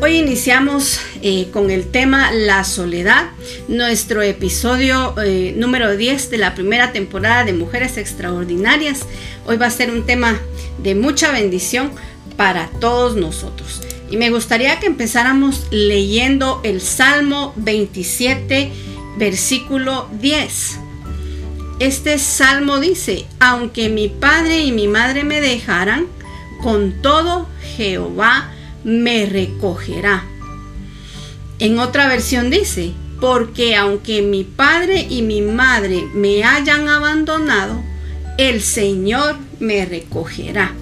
Hoy iniciamos eh, con el tema La soledad, nuestro episodio eh, número 10 de la primera temporada de Mujeres Extraordinarias. Hoy va a ser un tema de mucha bendición para todos nosotros. Y me gustaría que empezáramos leyendo el Salmo 27, versículo 10. Este salmo dice, aunque mi padre y mi madre me dejaran, con todo Jehová me recogerá. En otra versión dice, porque aunque mi padre y mi madre me hayan abandonado, el Señor me recogerá.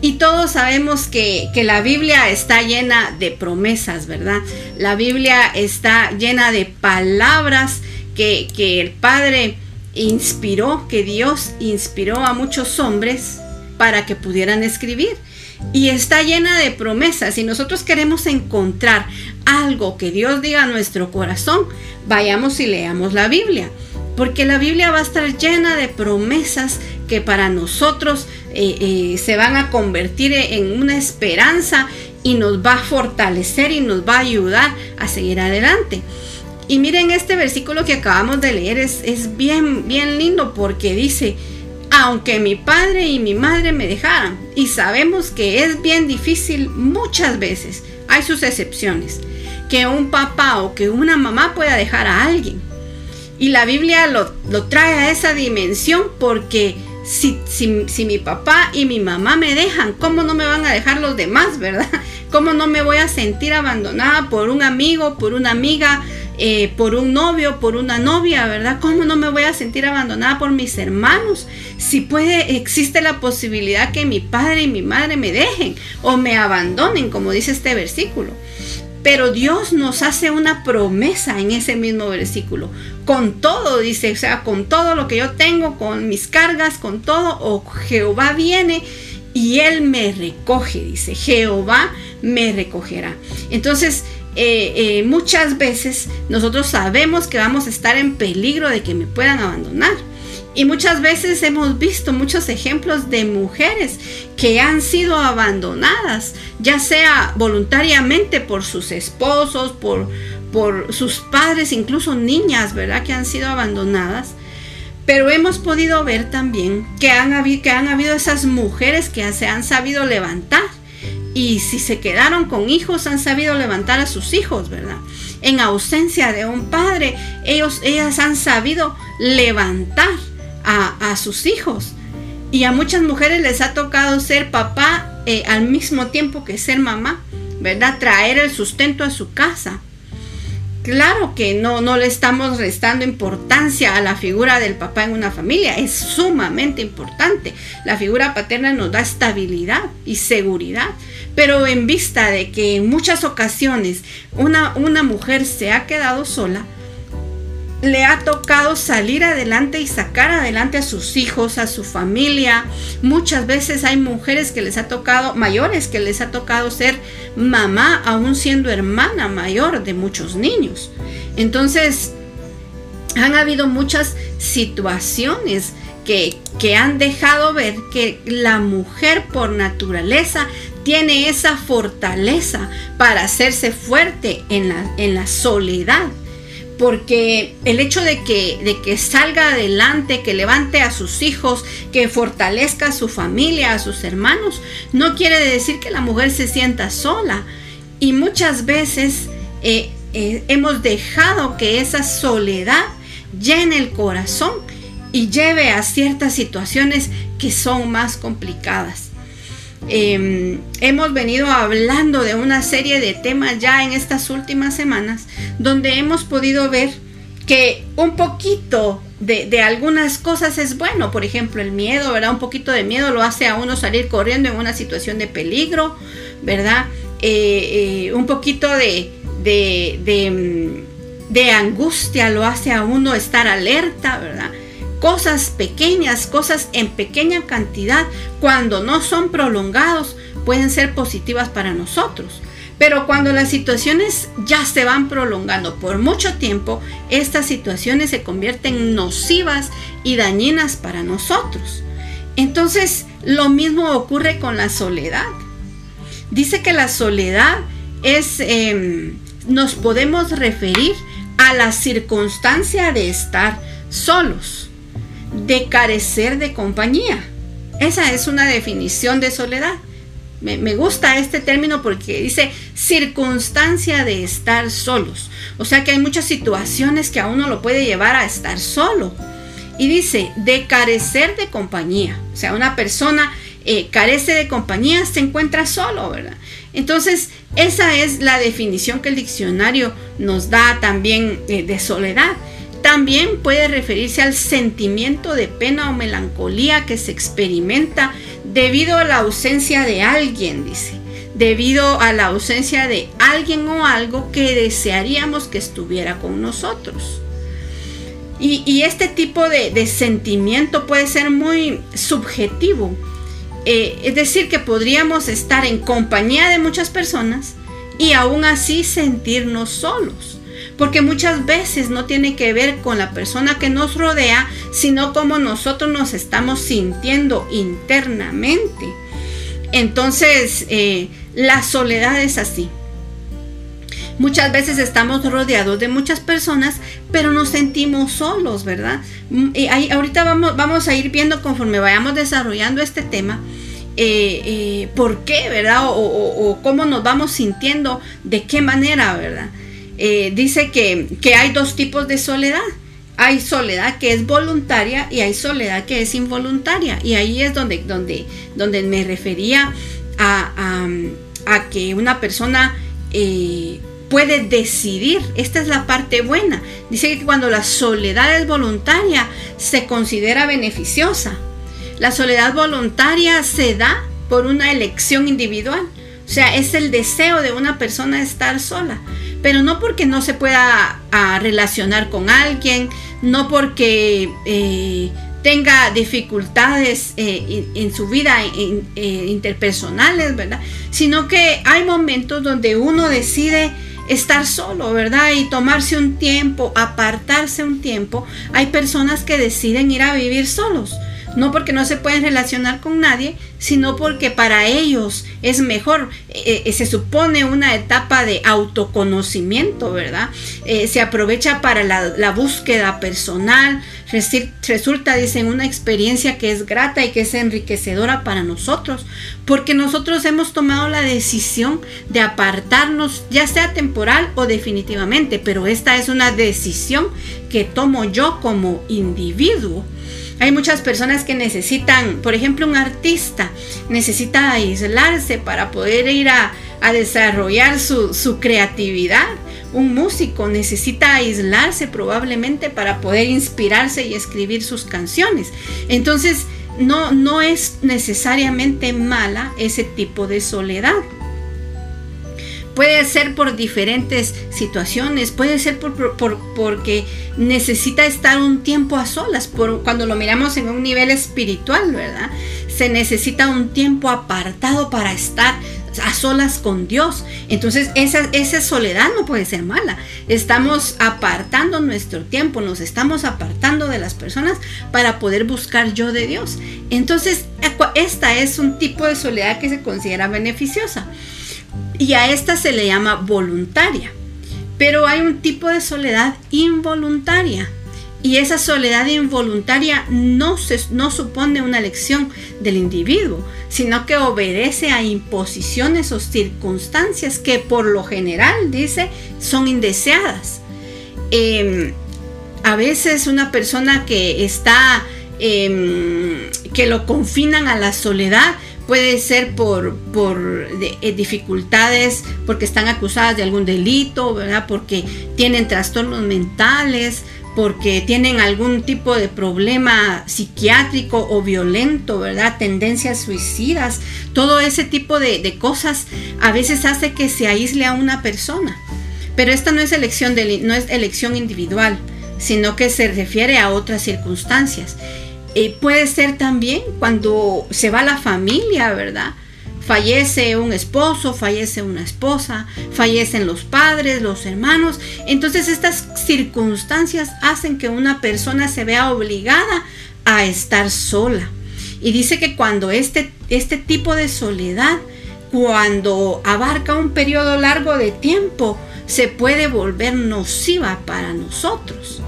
Y todos sabemos que, la Biblia está llena de promesas, ¿verdad? La Biblia está llena de palabras que, que el Padre inspiró, que Dios inspiró a muchos hombres para que pudieran escribir y está llena de promesas. y nosotros queremos encontrar algo que Dios diga a nuestro corazón, vayamos y leamos la Biblia. Porque la Biblia va a estar llena de promesas que para nosotros eh, eh, se van a convertir en una esperanza y nos va a fortalecer y nos va a ayudar a seguir adelante. Y miren este versículo que acabamos de leer, es, es bien, bien lindo porque dice, aunque mi padre y mi madre me dejaran. Y sabemos que es bien difícil muchas veces, hay sus excepciones, que un papá o que una mamá pueda dejar a alguien. Y la Biblia lo, trae a esa dimensión porque si, si, mi papá y mi mamá me dejan, ¿cómo no me van a dejar los demás, verdad? ¿Cómo no me voy a sentir abandonada por un amigo, por una amiga, eh, por un novio, por una novia, ¿verdad? ¿Cómo no me voy a sentir abandonada por mis hermanos? Si puede, existe la posibilidad que mi padre y mi madre me dejen o me abandonen, como dice este versículo. Pero Dios nos hace una promesa en ese mismo versículo. Con todo, dice, o sea, con todo lo que yo tengo, con mis cargas, con todo, o Jehová viene y Él me recoge, dice, Jehová me recogerá. Entonces, eh, eh, muchas veces nosotros sabemos que vamos a estar en peligro de que me puedan abandonar. Y muchas veces hemos visto muchos ejemplos de mujeres que han sido abandonadas, ya sea voluntariamente por sus esposos, por, por sus padres, incluso niñas, ¿verdad? Que han sido abandonadas. Pero hemos podido ver también que han, que han habido esas mujeres que se han sabido levantar y si se quedaron con hijos han sabido levantar a sus hijos, ¿verdad? En ausencia de un padre, ellos, ellas han sabido levantar a, sus hijos. Y a muchas mujeres les ha tocado ser papá eh, al mismo tiempo que ser mamá, ¿verdad? Traer el sustento a su casa. Claro que no, no le estamos restando importancia a la figura del papá en una familia, es sumamente importante. La figura paterna nos da estabilidad y seguridad, pero en vista de que en muchas ocasiones una, una mujer se ha quedado sola, le ha tocado salir adelante y sacar adelante a sus hijos, a su familia. Muchas veces hay mujeres que les ha tocado, mayores que les ha tocado ser mamá, aún siendo hermana mayor de muchos niños. Entonces, han habido muchas situaciones que, que han dejado ver que la mujer por naturaleza tiene esa fortaleza para hacerse fuerte en la, en la soledad porque el hecho de que, de que salga adelante, que levante a sus hijos, que fortalezca a su familia, a sus hermanos, no quiere decir que la mujer se sienta sola. Y muchas veces eh, eh, hemos dejado que esa soledad llene el corazón y lleve a ciertas situaciones que son más complicadas. Em, hemos venido hablando de una serie de temas ya en estas últimas semanas donde hemos podido ver que un poquito de, algunas cosas es bueno. Por ejemplo, el miedo, ¿verdad? Un poquito de miedo lo hace a uno salir corriendo en una situación de peligro, ¿verdad? Eh, eh, un poquito de, de, de angustia lo hace a uno estar alerta, ¿verdad? Cosas pequeñas, cosas en pequeña cantidad, cuando no son prolongados, pueden ser positivas para nosotros. Pero cuando las situaciones ya se van prolongando por mucho tiempo, estas situaciones se convierten nocivas y dañinas para nosotros. Entonces, lo mismo ocurre con la soledad. Dice que la soledad es, em, nos podemos referir a la circunstancia de estar solos, de carecer de compañía. Esa es una definición de soledad. Me, gusta este término porque dice circunstancia de estar solos. O sea que hay muchas situaciones que a uno lo puede llevar a estar solo. Y dice de carecer de compañía. O sea, una persona eh, carece de compañía, se encuentra solo, ¿verdad? Entonces, esa es la definición que el diccionario nos da también eh, de soledad. También puede referirse al sentimiento de pena o melancolía que se experimenta debido a la ausencia de alguien, dice, debido a la ausencia de alguien o algo que desearíamos que estuviera con nosotros. Y, este tipo de, sentimiento puede ser muy subjetivo. Eh, es decir, que podríamos estar en compañía de muchas personas y aún así sentirnos solos porque muchas veces no tiene que ver con la persona que nos rodea, sino cómo nosotros nos estamos sintiendo internamente. Entonces, eh, la soledad es así. Muchas veces estamos rodeados de muchas personas, pero nos sentimos solos, ¿verdad? Y ahí, ahorita vamos, vamos a ir viendo conforme vayamos desarrollando este tema. Eh, eh, por qué, ¿verdad? o, cómo nos vamos sintiendo, de qué manera, ¿verdad? Eh, dice que, hay dos tipos de soledad. Hay soledad que es voluntaria y hay soledad que es involuntaria. Y ahí es donde, donde, donde me refería a, que una persona eh, puede decidir. Esta es la parte buena. Dice que cuando la soledad es voluntaria se considera beneficiosa. La soledad voluntaria se da por una elección individual. O sea, es el deseo de una persona estar sola pero no porque no se pueda ah, relacionar con alguien, no porque eh, tenga dificultades eh, en, su vida eh, interpersonales, ¿verdad? Sino que hay momentos donde uno decide estar solo, ¿verdad? Y tomarse un tiempo, apartarse un tiempo. Hay personas que deciden ir a vivir solos no porque no se pueden relacionar con nadie, sino porque para ellos es mejor. Eh, eh, se supone una etapa de autoconocimiento, ¿verdad? Eh, se aprovecha para la, búsqueda personal, resulta, dicen, una experiencia que es grata y que es enriquecedora para nosotros, porque nosotros hemos tomado la decisión de apartarnos, ya sea temporal o definitivamente, pero esta es una decisión que tomo yo como individuo. Hay muchas personas que necesitan, por ejemplo, un artista necesita aislarse para poder ir a, desarrollar su, su, creatividad. Un músico necesita aislarse probablemente para poder inspirarse y escribir sus canciones. Entonces, no, no es necesariamente mala ese tipo de soledad. Puede ser por diferentes situaciones, puede ser por, porque necesita estar un tiempo a solas, por, cuando lo miramos en un nivel espiritual, ¿verdad? Se necesita un tiempo apartado para estar a solas con Dios. Entonces esa, esa soledad no puede ser mala. Estamos apartando nuestro tiempo, nos estamos apartando de las personas para poder buscar yo de Dios. Entonces esta es un tipo de soledad que se considera beneficiosa. Y a esta se le llama voluntaria. Pero hay un tipo de soledad involuntaria. Y esa soledad involuntaria no, se, no supone una elección del individuo, sino que obedece a imposiciones o circunstancias que por lo general, dice, son indeseadas. Em, a veces una persona que está, em, que lo confinan a la soledad, puede ser por, por eh, dificultades, porque están acusadas de algún delito, ¿verdad? Porque tienen trastornos mentales, porque tienen algún tipo de problema psiquiátrico o violento, ¿verdad? Tendencias suicidas, todo ese tipo de, de cosas a veces hace que se aísle a una persona. Pero esta no es elección, de, no es elección individual, sino que se refiere a otras circunstancias. Eh, puede ser también cuando se va la familia, ¿verdad? Fallece un esposo, fallece una esposa, fallecen los padres, los hermanos. Entonces estas circunstancias hacen que una persona se vea obligada a estar sola. Y dice que cuando este, este tipo de soledad cuando abarca un periodo largo de tiempo, se puede volver nociva para nosotros.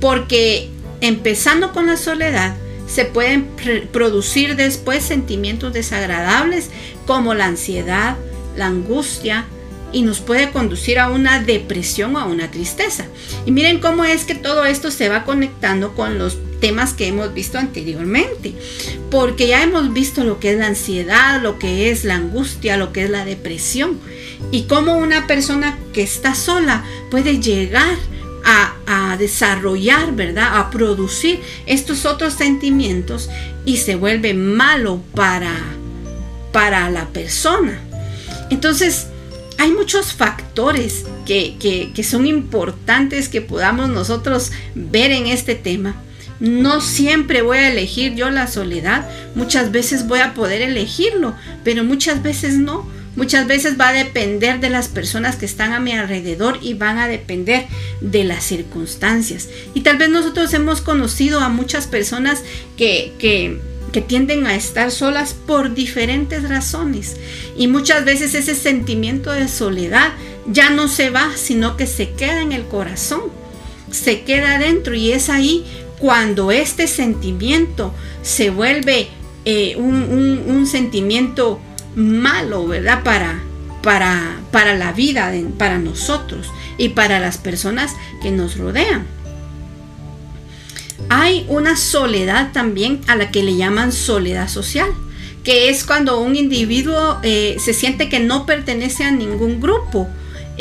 Porque empezando con la soledad, se pueden producir después sentimientos desagradables como la ansiedad, la angustia, y nos puede conducir a una depresión o a una tristeza. Y miren cómo es que todo esto se va conectando con los temas que hemos visto anteriormente, porque ya hemos visto lo que es la ansiedad, lo que es la angustia, lo que es la depresión, y cómo una persona que está sola puede llegar a, desarrollar, ¿verdad? A producir estos otros sentimientos y se vuelve malo para, para la persona. Entonces, hay muchos factores que, son importantes que podamos nosotros ver en este tema. No siempre voy a elegir yo la soledad, muchas veces voy a poder elegirlo, pero muchas veces no. Muchas veces va a depender de las personas que están a mi alrededor y van a depender de las circunstancias. Y tal vez nosotros hemos conocido a muchas personas que, que que tienden a estar solas por diferentes razones. Y muchas veces ese sentimiento de soledad ya no se va, sino que se queda en el corazón, se queda dentro y es ahí cuando este sentimiento se vuelve eh, un, sentimiento malo, ¿verdad? Para, para, para la vida, para nosotros y para las personas que nos rodean hay una soledad también a la que le llaman soledad social, que es cuando un individuo eh, se siente que no pertenece a ningún grupo.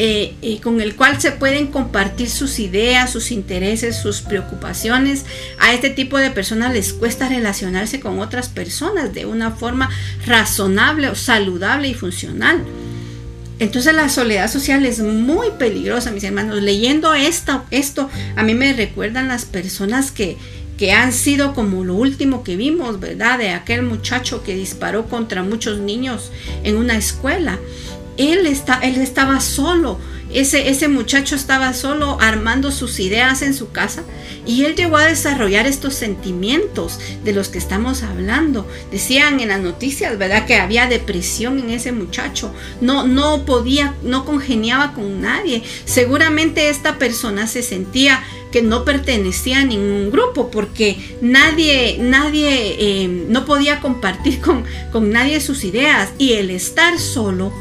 Eh, eh, con el cual se pueden compartir sus ideas, sus intereses, sus preocupaciones. A este tipo de personas les cuesta relacionarse con otras personas de una forma razonable saludable y funcional. Entonces la soledad social es muy peligrosa, mis hermanos. Leyendo esto a mí me recuerdan las personas que, que han sido como lo último que vimos, ¿verdad? De aquel muchacho que disparó contra muchos niños en una escuela. Él, está, él estaba solo, ese, ese muchacho estaba solo armando sus ideas en su casa y él llegó a desarrollar estos sentimientos de los que estamos hablando. Decían en las noticias, ¿verdad? Que había depresión en ese muchacho. No, no podía, no congeniaba con nadie. Seguramente esta persona se sentía que no pertenecía a ningún grupo porque nadie, nadie, eh, no podía compartir con, con nadie sus ideas y el estar solo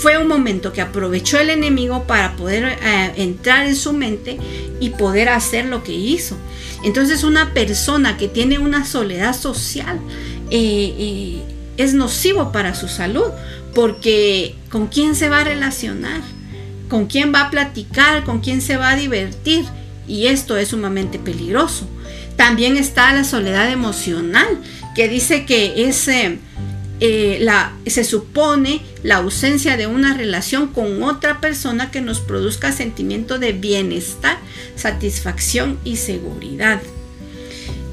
fue un momento que aprovechó el enemigo para poder eh, entrar en su mente y poder hacer lo que hizo. Entonces una persona que tiene una soledad social eh, eh, es nocivo para su salud porque con quién se va a relacionar, con quién va a platicar, con quién se va a divertir y esto es sumamente peligroso. También está la soledad emocional que dice que es eh, se supone la ausencia de una relación con otra persona que nos produzca sentimiento de bienestar, satisfacción y seguridad.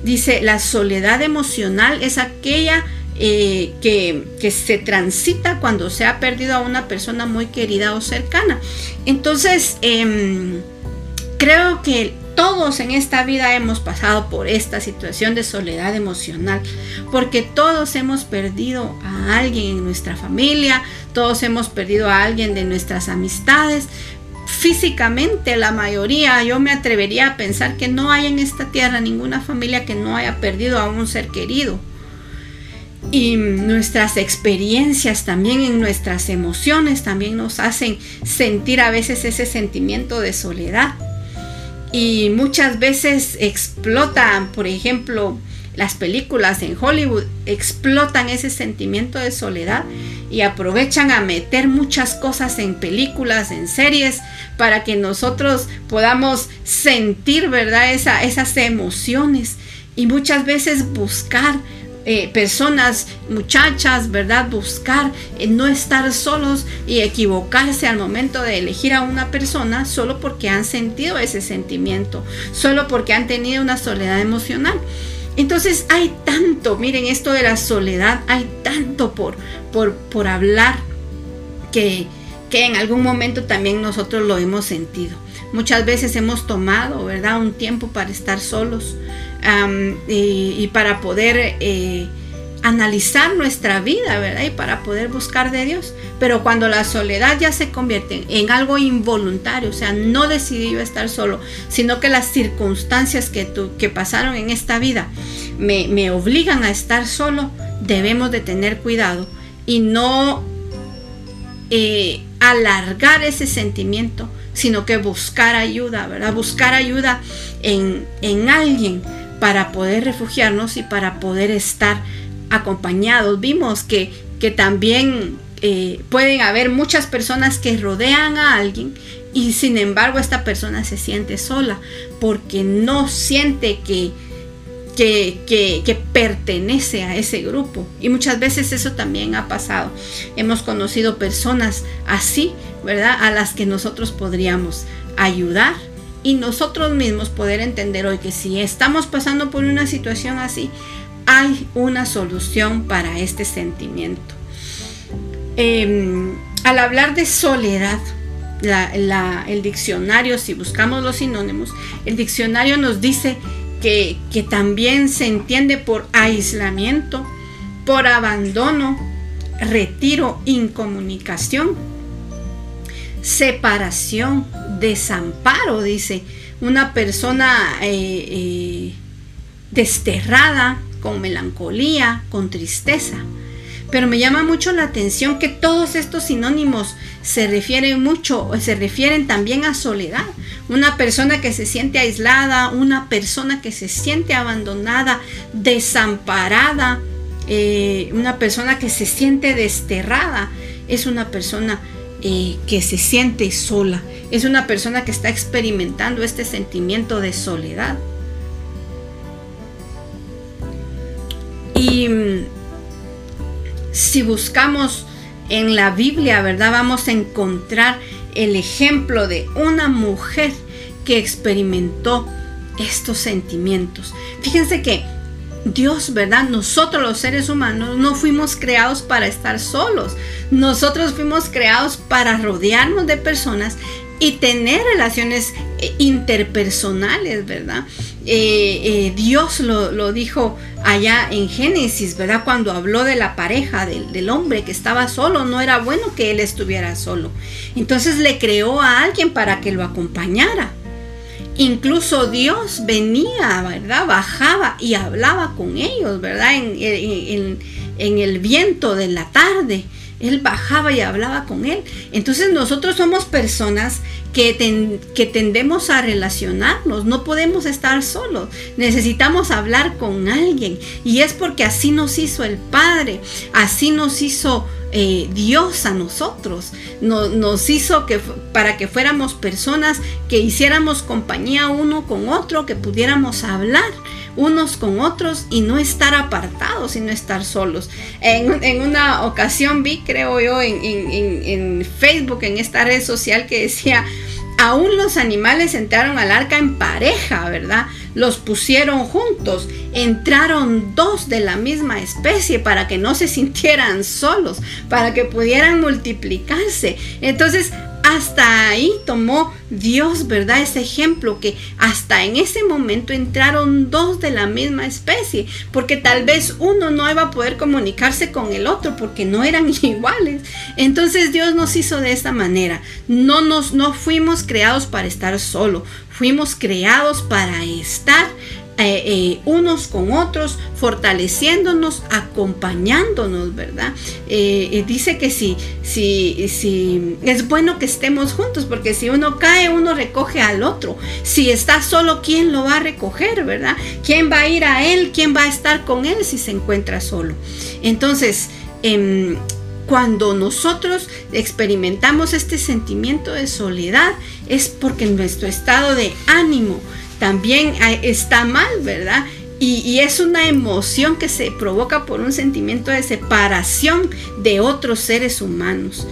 Dice, la soledad emocional es aquella eh, que, que, se transita cuando se ha perdido a una persona muy querida o cercana. Entonces, em, creo que todos en esta vida hemos pasado por esta situación de soledad emocional, porque todos hemos perdido a alguien en nuestra familia, todos hemos perdido a alguien de nuestras amistades. Físicamente la mayoría, yo me atrevería a pensar que no hay en esta tierra ninguna familia que no haya perdido a un ser querido. Y nuestras experiencias también en nuestras emociones también nos hacen sentir a veces ese sentimiento de soledad y muchas veces explotan, por ejemplo, las películas en Hollywood explotan ese sentimiento de soledad y aprovechan a meter muchas cosas en películas, en series, para que nosotros podamos sentir, ¿verdad? Esa, esas emociones y muchas veces buscar eh, personas, muchachas, ¿verdad? Buscar eh, no estar solos y equivocarse al momento de elegir a una persona solo porque han sentido ese sentimiento, solo porque han tenido una soledad emocional. Entonces hay tanto, miren esto de la soledad, hay tanto por, por, por hablar que, que en algún momento también nosotros lo hemos sentido. Muchas veces hemos tomado, ¿verdad? Un tiempo para estar solos y, para poder eh, analizar nuestra vida, ¿verdad? Y para poder buscar de Dios. Pero cuando la soledad ya se convierte en algo involuntario, o sea, no decidí yo estar solo, sino que las circunstancias que, que pasaron en esta vida me, me obligan a estar solo, debemos de tener cuidado y no eh, alargar ese sentimiento, sino que buscar ayuda, ¿verdad? Buscar ayuda en, en alguien para poder refugiarnos y para poder estar acompañados. Vimos que, que también eh, pueden haber muchas personas que rodean a alguien y sin embargo esta persona se siente sola porque no siente que, que, que, pertenece a ese grupo. Y muchas veces eso también ha pasado. Hemos conocido personas así, ¿verdad? A las que nosotros podríamos ayudar y nosotros mismos poder entender hoy que si estamos pasando por una situación así, hay una solución para este sentimiento. Em, al hablar de soledad, el diccionario, si buscamos los sinónimos, el diccionario nos dice que, que también se entiende por aislamiento, por abandono, retiro, incomunicación, separación, desamparo, dice, una persona eh, eh, desterrada, con melancolía, con tristeza. Pero me llama mucho la atención que todos estos sinónimos se refieren mucho, se refieren también a soledad. Una persona que se siente aislada, una persona que se siente abandonada, desamparada, eh, una persona que se siente desterrada, es una persona eh, que se siente sola, es una persona que está experimentando este sentimiento de soledad. Y mm, si buscamos en la Biblia, ¿verdad? Vamos a encontrar el ejemplo de una mujer que experimentó estos sentimientos. Fíjense que Dios, ¿verdad? Nosotros los seres humanos no fuimos creados para estar solos. Nosotros fuimos creados para rodearnos de personas y tener relaciones eh, interpersonales, ¿verdad? Eh, eh, Dios lo, dijo allá en Génesis, ¿verdad? Cuando habló de la pareja, del, del, hombre que estaba solo, no era bueno que él estuviera solo. Entonces le creó a alguien para que lo acompañara. Incluso Dios venía, ¿verdad? Bajaba y hablaba con ellos, ¿verdad? En, el viento de la tarde. Él bajaba y hablaba con él. Entonces nosotros somos personas que, que, tendemos a relacionarnos, no podemos estar solos, necesitamos hablar con alguien. Y es porque así nos hizo el Padre, así nos hizo eh, Dios a nosotros. nos hizo que, para que fuéramos personas que hiciéramos compañía uno con otro, que pudiéramos hablar unos con otros y no estar apartados y no estar solos. En, una ocasión vi, creo yo, en, en Facebook, en esta red social que decía, aún los animales entraron al arca en pareja, ¿verdad? los pusieron juntos, entraron dos de la misma especie para que no se sintieran solos, para que pudieran multiplicarse. Entonces, hasta ahí tomó Dios, ¿verdad? Ese ejemplo que hasta en ese momento entraron dos de la misma especie, porque tal vez uno no iba a poder comunicarse con el otro porque no eran iguales. Entonces Dios nos hizo de esta manera. No nos no fuimos creados para estar solo, fuimos creados para estar eh, eh, unos con otros, fortaleciéndonos, acompañándonos, ¿verdad? Eh, dice que si, si, si es bueno que estemos juntos, porque si uno cae, uno recoge al otro. Si está solo, ¿quién lo va a recoger, verdad? ¿Quién va a ir a él? ¿Quién va a estar con él si se encuentra solo? Entonces, em, cuando nosotros experimentamos este sentimiento de soledad es porque nuestro estado de ánimo también está mal, ¿verdad? Y, es una emoción que se provoca por un sentimiento de separación de otros seres humanos.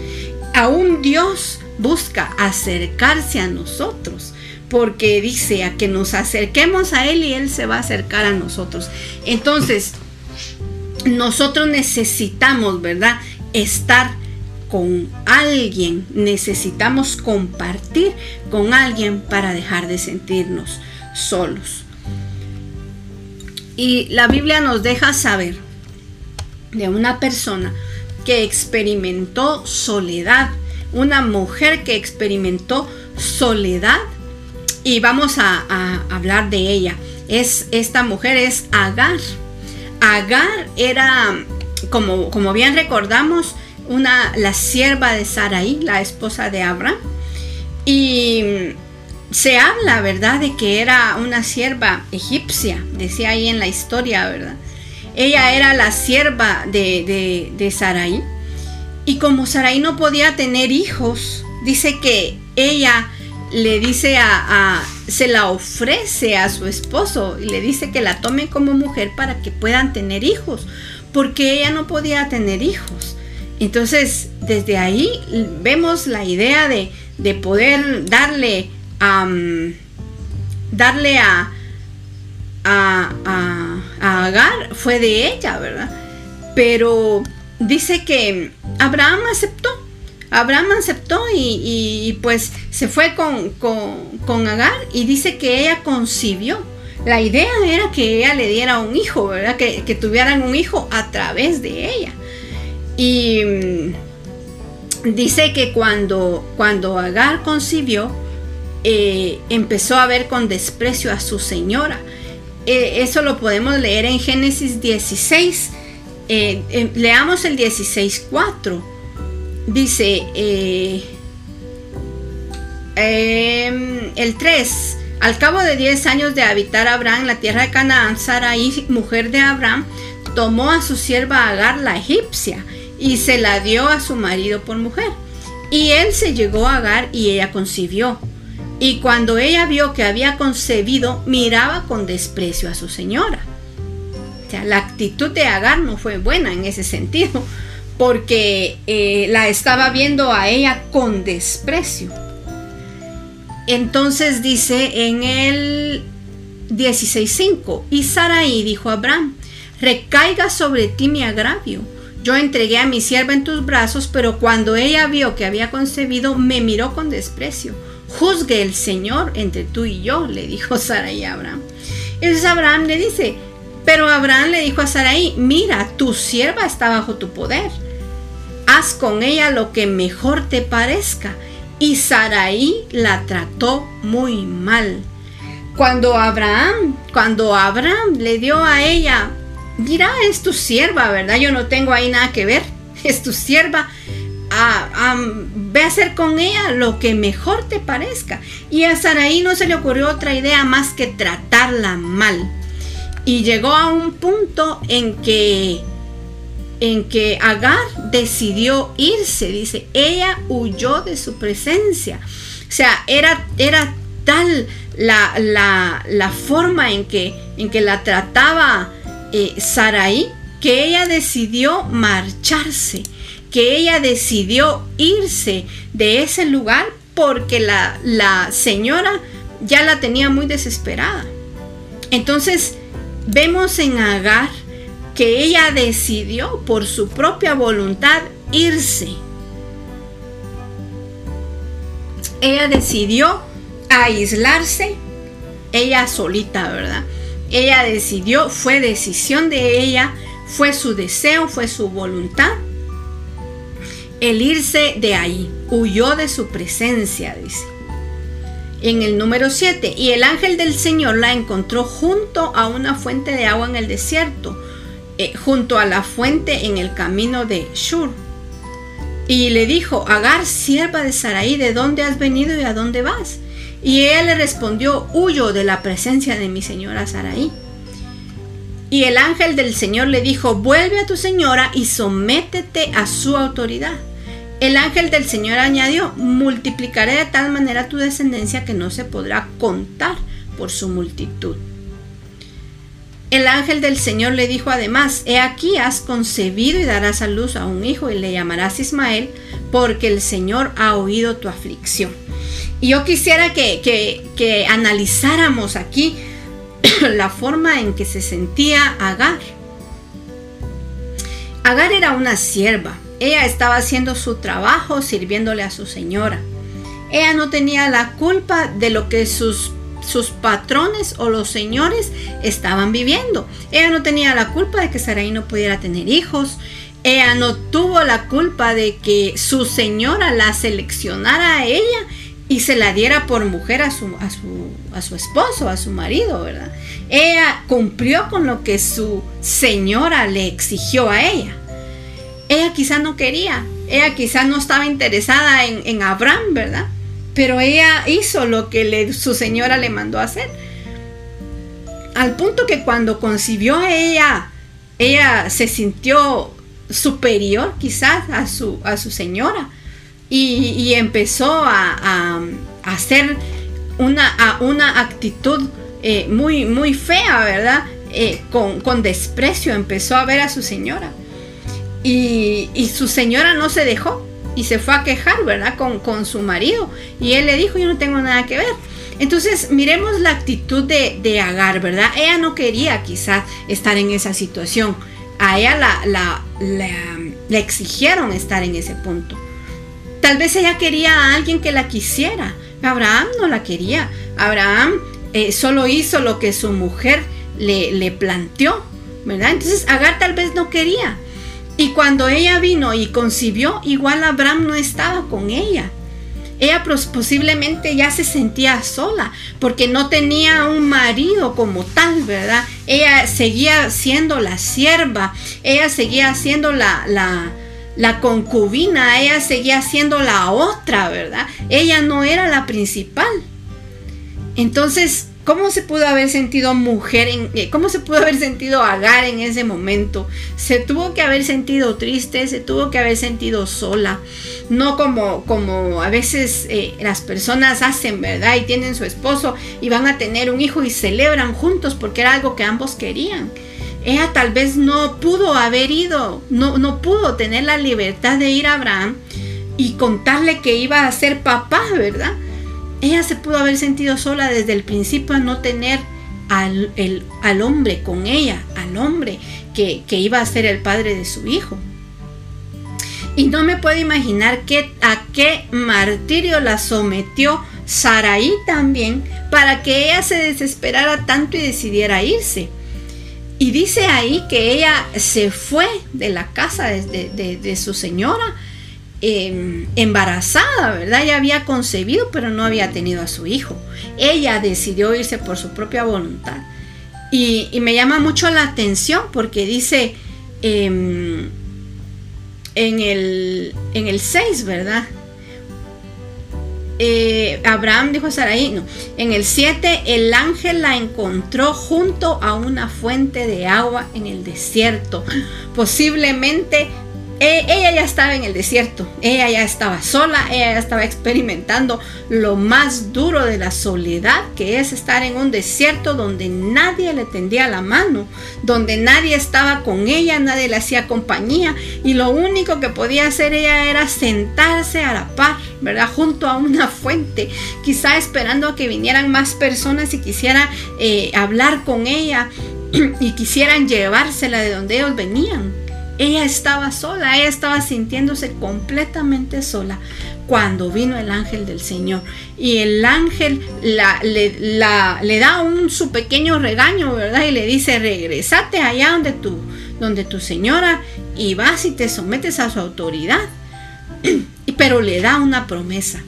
Aún Dios busca acercarse a nosotros porque dice a que nos acerquemos a Él y Él se va a acercar a nosotros. Entonces, nosotros necesitamos, ¿verdad? estar con alguien, necesitamos compartir con alguien para dejar de sentirnos solos. Y la Biblia nos deja saber de una persona que experimentó soledad, una mujer que experimentó soledad y vamos a, hablar de ella. Es, esta mujer es Agar. Agar era, como, como bien recordamos, una, la sierva de Sarai, la esposa de Abraham. Y se habla, ¿verdad?, de que era una sierva egipcia, decía ahí en la historia, ¿verdad? Ella era la sierva de, de, Sarai. Y como Sarai no podía tener hijos, dice que ella le dice a, se la ofrece a su esposo y le dice que la tome como mujer para que puedan tener hijos, porque ella no podía tener hijos. Entonces, desde ahí vemos la idea de, de poder darle, darle a, a, a, Agar, fue de ella, ¿verdad? Pero dice que Abraham aceptó. Abraham aceptó y, pues se fue con, con, Agar y dice que ella concibió. La idea era que ella le diera un hijo, ¿verdad? Que, que tuvieran un hijo a través de ella. Y mm, dice que cuando, cuando Agar concibió, eh, empezó a ver con desprecio a su señora. Eh, eso lo podemos leer en Génesis 16. Eh, leamos el 16.4. Dice em, el 3. Al cabo de 10 años de habitar Abraham en la tierra de Canaán, Sarai, mujer de Abraham, tomó a su sierva Agar la egipcia y se la dio a su marido por mujer. Y él se llegó a Agar y ella concibió. Y cuando ella vio que había concebido, miraba con desprecio a su señora. O sea, la actitud de Agar no fue buena en ese sentido, porque eh, la estaba viendo a ella con desprecio. Entonces dice en el 16.5, y Saraí dijo a Abraham, recaiga sobre ti mi agravio yo entregué a mi sierva en tus brazos, pero cuando ella vio que había concebido, me miró con desprecio. Juzgue el Señor entre tú y yo, le dijo Sarai a Abraham. Entonces Abraham le dice, pero Abraham le dijo a Sarai, mira, tu sierva está bajo tu poder. Haz con ella lo que mejor te parezca. Y Sarai la trató muy mal. Cuando Abraham, cuando Abraham le dio a ella dirá, es tu sierva, ¿verdad? Yo no tengo ahí nada que ver, es tu sierva. Ah, ve a hacer con ella lo que mejor te parezca. Y a Saraí no se le ocurrió otra idea más que tratarla mal. Y llegó a un punto en que en que Agar decidió irse, dice, ella huyó de su presencia. O sea, era, era tal la, la, la forma en que, en que la trataba eh, Saraí que ella decidió marcharse, que ella decidió irse de ese lugar porque la, la señora ya la tenía muy desesperada. Entonces vemos en Agar que ella decidió por su propia voluntad irse. Ella decidió aislarse, ella solita, ¿verdad? Ella decidió, fue decisión de ella, fue su deseo, fue su voluntad el irse de ahí. Huyó de su presencia, dice. En el número 7, y el ángel del Señor la encontró junto a una fuente de agua en el desierto, eh, junto a la fuente en el camino de Shur. Y le dijo, Agar, sierva de Sarai, ¿de dónde has venido y a dónde vas? Y él le respondió, huyo de la presencia de mi señora Saraí. Y el ángel del Señor le dijo, vuelve a tu señora y sométete a su autoridad. El ángel del Señor añadió, multiplicaré de tal manera tu descendencia que no se podrá contar por su multitud. El ángel del Señor le dijo además, He aquí has concebido y darás a luz a un hijo y le llamarás Ismael, porque el Señor ha oído tu aflicción. Y yo quisiera que, analizáramos aquí la forma en que se sentía Agar. Agar era una sierva. Ella estaba haciendo su trabajo sirviéndole a su señora. Ella no tenía la culpa de lo que sus sus patrones o los señores estaban viviendo. Ella no tenía la culpa de que Sarai no pudiera tener hijos. Ella no tuvo la culpa de que su señora la seleccionara a ella y se la diera por mujer a su, a su, a su esposo, a su marido, ¿verdad? Ella cumplió con lo que su señora le exigió a ella. Ella quizá no quería, ella quizá no estaba interesada en, Abraham, ¿verdad? Pero ella hizo lo que su señora le mandó a hacer. Al punto que cuando concibió a ella, ella se sintió superior quizás a su, señora y, empezó a, hacer una, actitud eh, muy, muy fea, ¿verdad? Eh, con, desprecio empezó a ver a su señora. Y, su señora no se dejó y se fue a quejar, ¿verdad? Con, con, su marido. Y él le dijo, yo no tengo nada que ver. Entonces, miremos la actitud de, de Agar, ¿verdad? Ella no quería quizás estar en esa situación. A ella la, la, exigieron estar en ese punto. Tal vez ella quería a alguien que la quisiera. Abraham no la quería. Abraham eh, solo hizo lo que su mujer le, le planteó, ¿verdad? Entonces Agar tal vez no quería. Y cuando ella vino y concibió, igual Abraham no estaba con ella. Ella posiblemente ya se sentía sola porque no tenía un marido como tal, ¿verdad? Ella seguía siendo la sierva, ella seguía siendo la, la, la concubina, ella seguía siendo la otra, ¿verdad? Ella no era la principal. Entonces, ¿cómo se pudo haber sentido mujer, en, eh, cómo se pudo haber sentido Agar en ese momento? Se tuvo que haber sentido triste, se tuvo que haber sentido sola, no como, como a veces eh, las personas hacen, ¿verdad? Y tienen su esposo y van a tener un hijo y celebran juntos porque era algo que ambos querían ella tal vez no pudo haber ido, no, no pudo tener la libertad de ir a Abraham y contarle que iba a ser papá, ¿verdad? Ella se pudo haber sentido sola desde el principio a no tener al, al hombre con ella, al hombre que, que, iba a ser el padre de su hijo. Y no me puedo imaginar qué, a qué martirio la sometió Saraí también para que ella se desesperara tanto y decidiera irse. Y dice ahí que ella se fue de la casa de, su señora em, embarazada, ¿verdad? Ella había concebido, pero no había tenido a su hijo. Ella decidió irse por su propia voluntad. Y, me llama mucho la atención porque dice em, en, el, en el 6, ¿verdad? Eh, Abraham dijo a no. En el 7, el ángel la encontró junto a una fuente de agua en el desierto. Posiblemente e, ella ya estaba en el desierto, ella ya estaba sola, ella ya estaba experimentando lo más duro de la soledad, que es estar en un desierto donde nadie le tendía la mano, donde nadie estaba con ella, nadie le hacía compañía y lo único que podía hacer ella era sentarse a la par, ¿verdad? Junto a una fuente, quizá esperando a que vinieran más personas y quisieran eh, hablar con ella y quisieran llevársela de donde ellos venían ella estaba sola, ella estaba sintiéndose completamente sola cuando vino el ángel del Señor. Y el ángel le, da un su pequeño regaño, ¿verdad? Y le dice, regresate allá donde tu, donde tu señora y vas y te sometes a su autoridad. Pero le da una promesa.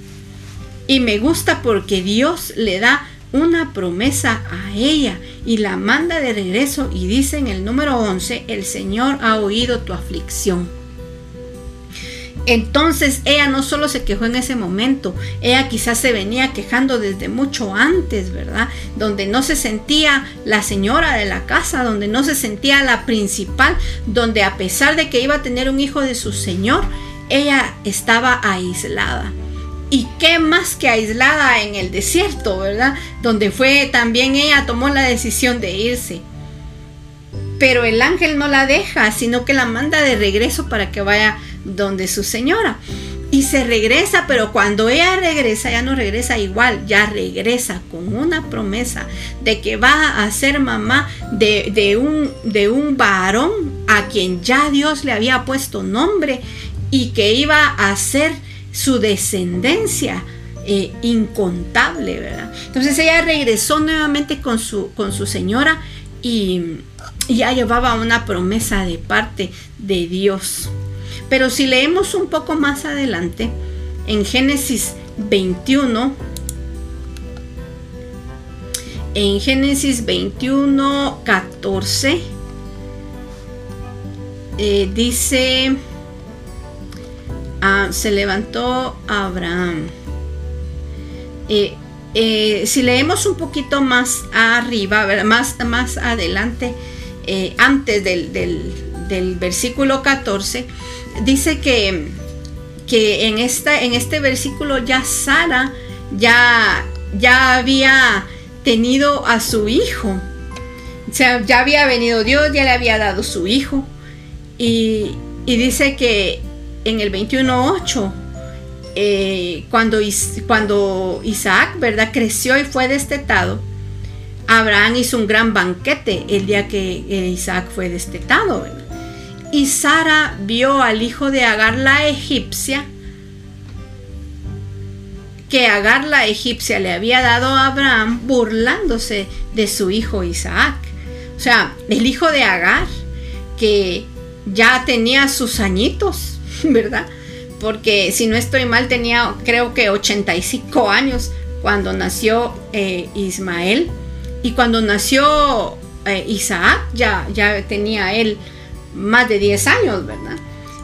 Y me gusta porque Dios le da una promesa a ella y la manda de regreso y dice en el número 11, el Señor ha oído tu aflicción. Entonces ella no solo se quejó en ese momento, ella quizás se venía quejando desde mucho antes, ¿verdad? Donde no se sentía la señora de la casa, donde no se sentía la principal, donde a pesar de que iba a tener un hijo de su señor, ella estaba aislada y qué más que aislada en el desierto, ¿verdad? Donde fue también ella tomó la decisión de irse. Pero el ángel no la deja, sino que la manda de regreso para que vaya donde su señora. Y se regresa, pero cuando ella regresa, ya no regresa igual, ya regresa con una promesa de que va a ser mamá de, un, de un varón a quien ya Dios le había puesto nombre y que iba a ser su descendencia eh, incontable, ¿verdad? Entonces ella regresó nuevamente con su, con su señora y, ya llevaba una promesa de parte de Dios. Pero si leemos un poco más adelante, en Génesis 21, en Génesis 21, 14, eh, dice, ah, se levantó Abraham. Eh, eh, si leemos un poquito más arriba, más, más adelante, antes del, versículo 14, dice que, que en, esta, en este versículo ya Sara ya, ya había tenido a su hijo. O sea, ya había venido Dios, ya le había dado su hijo. Y, dice que en el 21.8, eh, cuando, cuando Isaac, ¿verdad? Creció y fue destetado, Abraham hizo un gran banquete el día que Isaac fue destetado, Y Sara vio al hijo de Agar la egipcia, que Agar la egipcia le había dado a Abraham burlándose de su hijo Isaac. O sea, el hijo de Agar, que ya tenía sus añitos, ¿verdad? Porque si no estoy mal, tenía creo que 85 años cuando nació eh, Ismael. Y cuando nació eh, Isaac, ya, ya tenía él más de 10 años, ¿verdad?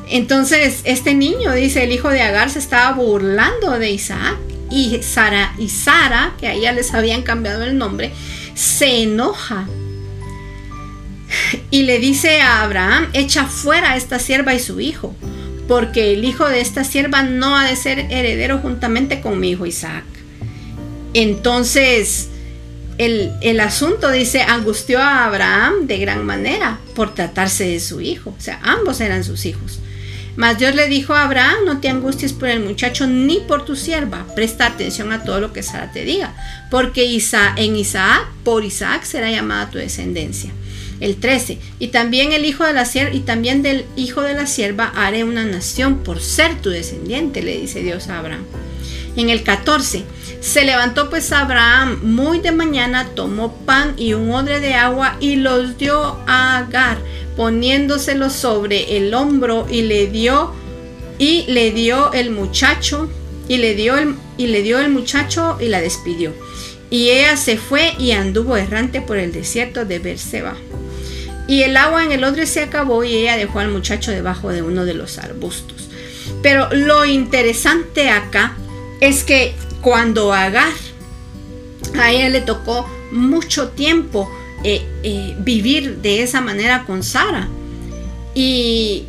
Entonces, este niño, dice el hijo de Agar, se estaba burlando de Isaac. Y Sara, y Sara, que a ella les habían cambiado el nombre, se enoja y le dice a Abraham, echa fuera a esta sierva y su hijo, porque el hijo de esta sierva no ha de ser heredero juntamente con mi hijo Isaac. Entonces, el, el, asunto dice, angustió a Abraham de gran manera por tratarse de su hijo. O sea, ambos eran sus hijos. Mas Dios le dijo a Abraham, no te angusties por el muchacho ni por tu sierva. Presta atención a todo lo que Sara te diga. Porque en Isaac, por Isaac será llamada tu descendencia. El 13. Y también el hijo de la sierva y también del hijo de la sierva haré una nación por ser tu descendiente, le dice Dios a Abraham. En el 14. Se levantó pues Abraham muy de mañana, tomó pan y un odre de agua y los dio a Agar, poniéndoselo sobre el hombro y le dio y le dio el muchacho y le dio el, y le dio el muchacho y la despidió. Y ella se fue y anduvo errante por el desierto de Berseba. Y el agua en el odre se acabó y ella dejó al muchacho debajo de uno de los arbustos. Pero lo interesante acá es que cuando Agar, a ella le tocó mucho tiempo eh, eh, vivir de esa manera con Sara. Y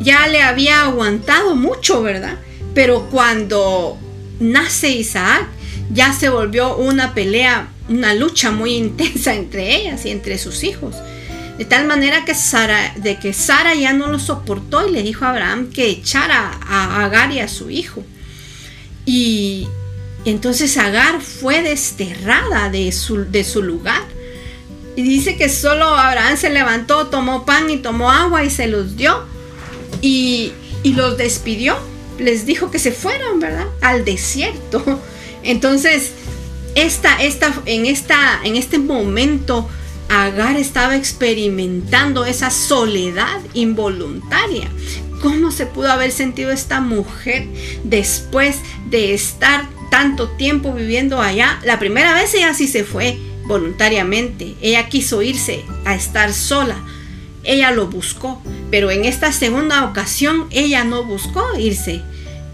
ya le había aguantado mucho, ¿verdad? Pero cuando nace Isaac, ya se volvió una pelea, una lucha muy intensa entre ellas y entre sus hijos. De tal manera que Sara, de que Sara ya no lo soportó y le dijo a Abraham que echara a Agar y a su hijo. Y entonces Agar fue desterrada de su, de su lugar. Y dice que solo Abraham se levantó, tomó pan y tomó agua y se los dio. Y, y los despidió. Les dijo que se fueran, ¿verdad? Al desierto. Entonces, esta, esta, en, esta, en este momento Agar estaba experimentando esa soledad involuntaria. ¿Cómo se pudo haber sentido esta mujer después de estar tanto tiempo viviendo allá? La primera vez ella sí se fue voluntariamente. Ella quiso irse a estar sola. Ella lo buscó. Pero en esta segunda ocasión ella no buscó irse,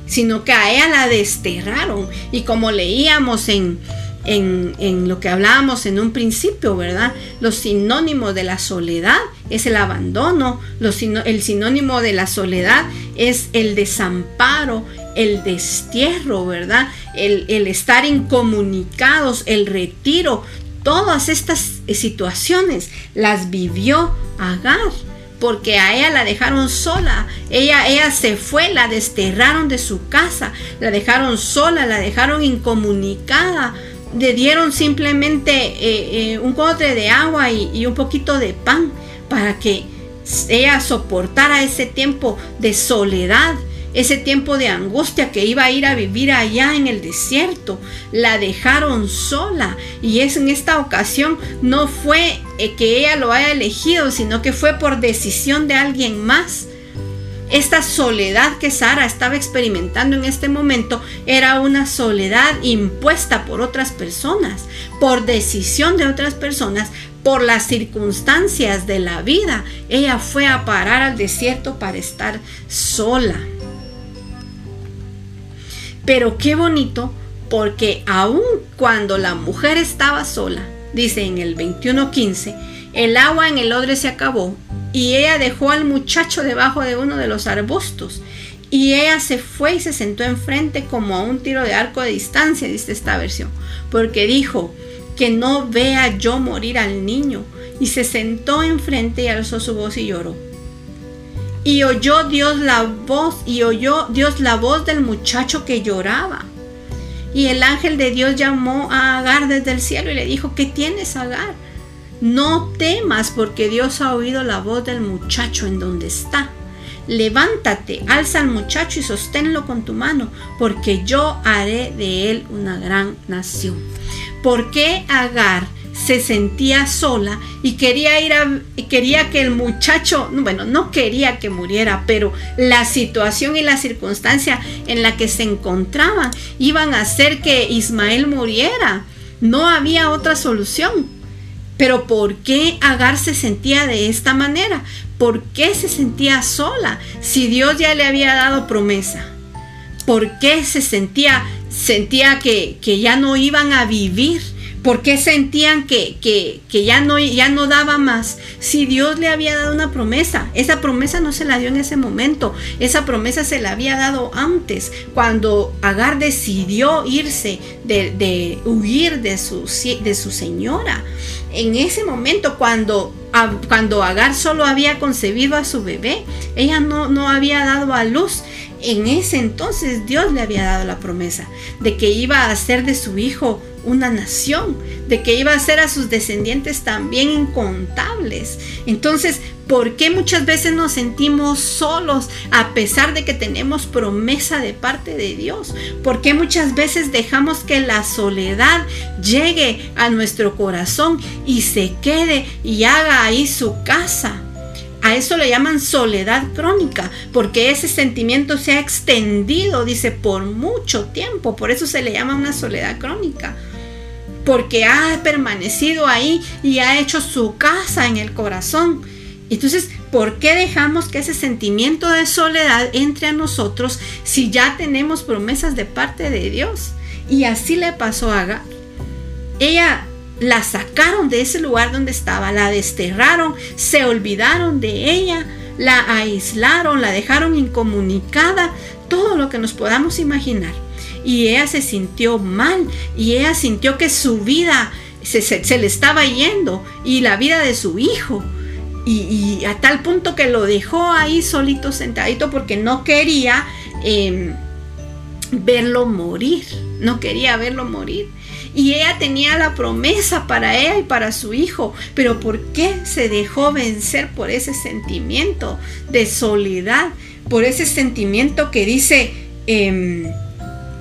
sino que a ella la desterraron. Y como leíamos en en, lo que hablábamos en un principio, ¿verdad? Los sinónimos de la soledad es el abandono, el sinónimo de la soledad es el desamparo, el destierro, ¿verdad? El, el estar incomunicados, el retiro. Todas estas situaciones las vivió Agar porque a ella la dejaron sola. Ella, ella se fue, la desterraron de su casa, la dejaron sola, la dejaron incomunicada le dieron simplemente eh, eh, un cotre de agua y, un poquito de pan para que ella soportara ese tiempo de soledad ese tiempo de angustia que iba a ir a vivir allá en el desierto. La dejaron sola y es en esta ocasión no fue eh, que ella lo haya elegido, sino que fue por decisión de alguien más. Esta soledad que Sara estaba experimentando en este momento era una soledad impuesta por otras personas, por decisión de otras personas, por las circunstancias de la vida. Ella fue a parar al desierto para estar sola. Pero qué bonito, porque aun cuando la mujer estaba sola, dice en el 21.15, el agua en el odre se acabó y ella dejó al muchacho debajo de uno de los arbustos. Y ella se fue y se sentó enfrente como a un tiro de arco de distancia, dice esta versión, porque dijo que no vea yo morir al niño. Y se sentó enfrente y alzó su voz y lloró. Y oyó Dios la voz, y oyó Dios la voz del muchacho que lloraba. Y el ángel de Dios llamó a Agar desde el cielo y le dijo, ¿qué tienes, Agar? No temas porque Dios ha oído la voz del muchacho en donde está. Levántate, alza al muchacho y sosténlo con tu mano, porque yo haré de él una gran nación. ¿Por qué Agar se sentía sola y quería ir a, quería que el muchacho, bueno, no quería que muriera, pero la situación y la circunstancia en la que se encontraban iban a hacer que Ismael muriera. No había otra solución. Pero ¿por qué Agar se sentía de esta manera? ¿Por qué se sentía sola si Dios ya le había dado promesa? ¿Por qué se sentía, sentía que, que ya no iban a vivir? ¿Por qué sentían que, que, ya, no, ya no daba más? Si Dios le había dado una promesa, esa promesa no se la dio en ese momento, esa promesa se la había dado antes, cuando Agar decidió irse, de, de huir de su, de su señora. En ese momento, cuando cuando Agar solo había concebido a su bebé, ella no, no había dado a luz. En ese entonces Dios le había dado la promesa de que iba a hacer de su hijo una nación, de que iba a ser a sus descendientes también incontables. Entonces, ¿por qué muchas veces nos sentimos solos a pesar de que tenemos promesa de parte de Dios? ¿Por qué muchas veces dejamos que la soledad llegue a nuestro corazón y se quede y haga ahí su casa? A eso le llaman soledad crónica, porque ese sentimiento se ha extendido, dice, por mucho tiempo. Por eso se le llama una soledad crónica porque ha permanecido ahí y ha hecho su casa en el corazón. Entonces, ¿por qué dejamos que ese sentimiento de soledad entre a nosotros si ya tenemos promesas de parte de Dios? Y así le pasó a Agar. Ella la sacaron de ese lugar donde estaba, la desterraron, se olvidaron de ella, la aislaron, la dejaron incomunicada, todo lo que nos podamos imaginar y ella se sintió mal y ella sintió que su vida se, le estaba yendo y la vida de su hijo. Y, a tal punto que lo dejó ahí solito, sentadito, porque no quería em, verlo morir, no quería verlo morir. Y ella tenía la promesa para ella y para su hijo, pero ¿por qué se dejó vencer por ese sentimiento de soledad? Por ese sentimiento que dice... Em,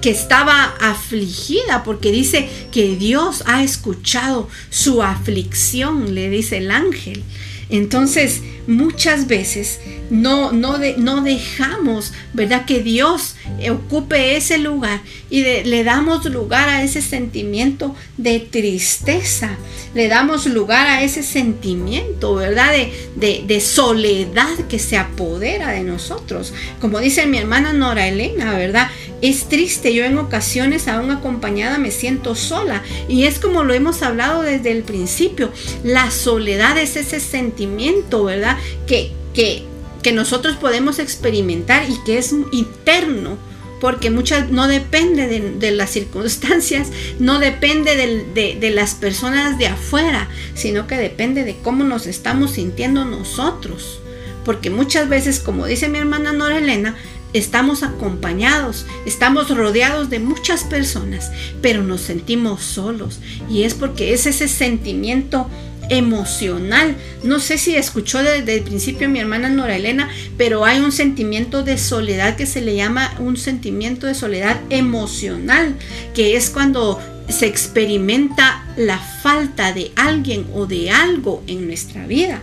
que estaba afligida porque dice que Dios ha escuchado su aflicción, le dice el ángel. Entonces, muchas veces no, no, no dejamos, ¿verdad? Que Dios ocupe ese lugar y le damos lugar a ese sentimiento de tristeza, le damos lugar a ese sentimiento, ¿verdad? De, de, soledad que se apodera de nosotros. Como dice mi hermana Nora Elena, ¿verdad? Es triste, yo en ocasiones aún acompañada me siento sola y es como lo hemos hablado desde el principio, la soledad es ese sentimiento, ¿verdad? Que, que, que nosotros podemos experimentar y que es interno porque muchas no depende de, las circunstancias, no depende de, de, las personas de afuera, sino que depende de cómo nos estamos sintiendo nosotros. Porque muchas veces, como dice mi hermana Nora Elena, estamos acompañados, estamos rodeados de muchas personas, pero nos sentimos solos. Y es porque es ese sentimiento emocional. No sé si escuchó desde el principio mi hermana Nora Elena, pero hay un sentimiento de soledad que se le llama un sentimiento de soledad emocional, que es cuando se experimenta la falta de alguien o de algo en nuestra vida.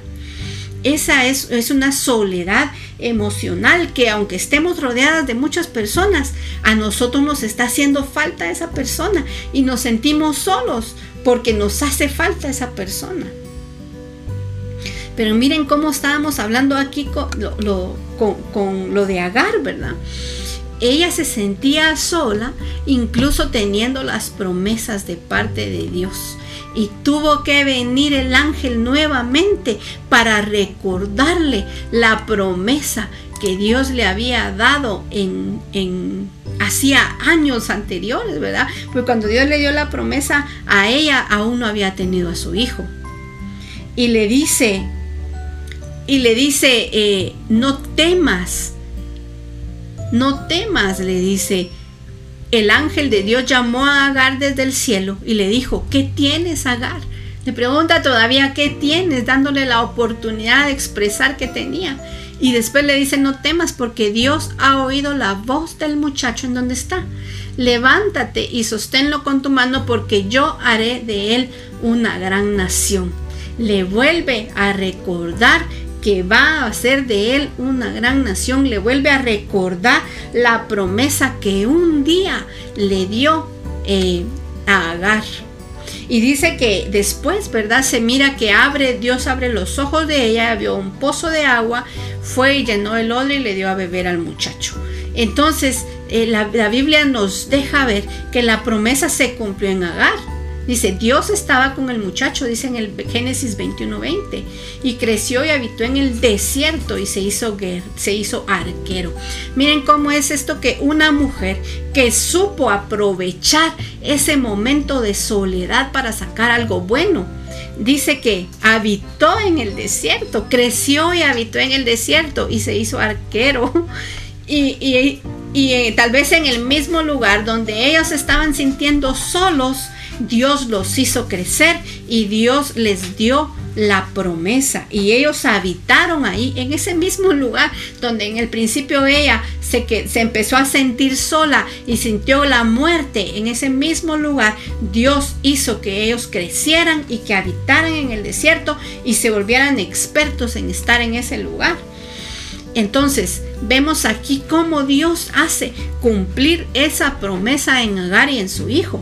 Esa es, es, una soledad emocional que aunque estemos rodeadas de muchas personas, a nosotros nos está haciendo falta esa persona y nos sentimos solos porque nos hace falta esa persona. Pero miren cómo estábamos hablando aquí con lo, con lo de Agar, ¿verdad? Ella se sentía sola, incluso teniendo las promesas de parte de Dios y tuvo que venir el ángel nuevamente para recordarle la promesa que Dios le había dado en, en hacía años anteriores, ¿verdad? Pues cuando Dios le dio la promesa a ella, aún no había tenido a su hijo. Y le dice, y le dice, eh, no temas, no temas, le dice, el ángel de Dios llamó a Agar desde el cielo y le dijo, ¿qué tienes, Agar? Le pregunta todavía, ¿qué tienes? Dándole la oportunidad de expresar que tenía. Y después le dice, no temas porque Dios ha oído la voz del muchacho en donde está. Levántate y sosténlo con tu mano porque yo haré de él una gran nación. Le vuelve a recordar que va a hacer de él una gran nación, le vuelve a recordar la promesa que un día le dio eh, a Agar. Y dice que después, ¿verdad? Se mira que abre, Dios abre los ojos de ella, vio un pozo de agua, fue y llenó el odre y le dio a beber al muchacho. Entonces, eh, la, la Biblia nos deja ver que la promesa se cumplió en Agar Dice, Dios estaba con el muchacho, dice en el Génesis 21:20, y creció y habitó en el desierto y se hizo, se hizo arquero. Miren cómo es esto que una mujer que supo aprovechar ese momento de soledad para sacar algo bueno, dice que habitó en el desierto, creció y habitó en el desierto y se hizo arquero. Y, y, y eh, tal vez en el mismo lugar donde ellos estaban sintiendo solos, Dios los hizo crecer y Dios les dio la promesa. Y ellos habitaron ahí en ese mismo lugar donde en el principio ella se, que, se empezó a sentir sola y sintió la muerte. En ese mismo lugar Dios hizo que ellos crecieran y que habitaran en el desierto y se volvieran expertos en estar en ese lugar. Entonces vemos aquí cómo Dios hace cumplir esa promesa en Agar y en su hijo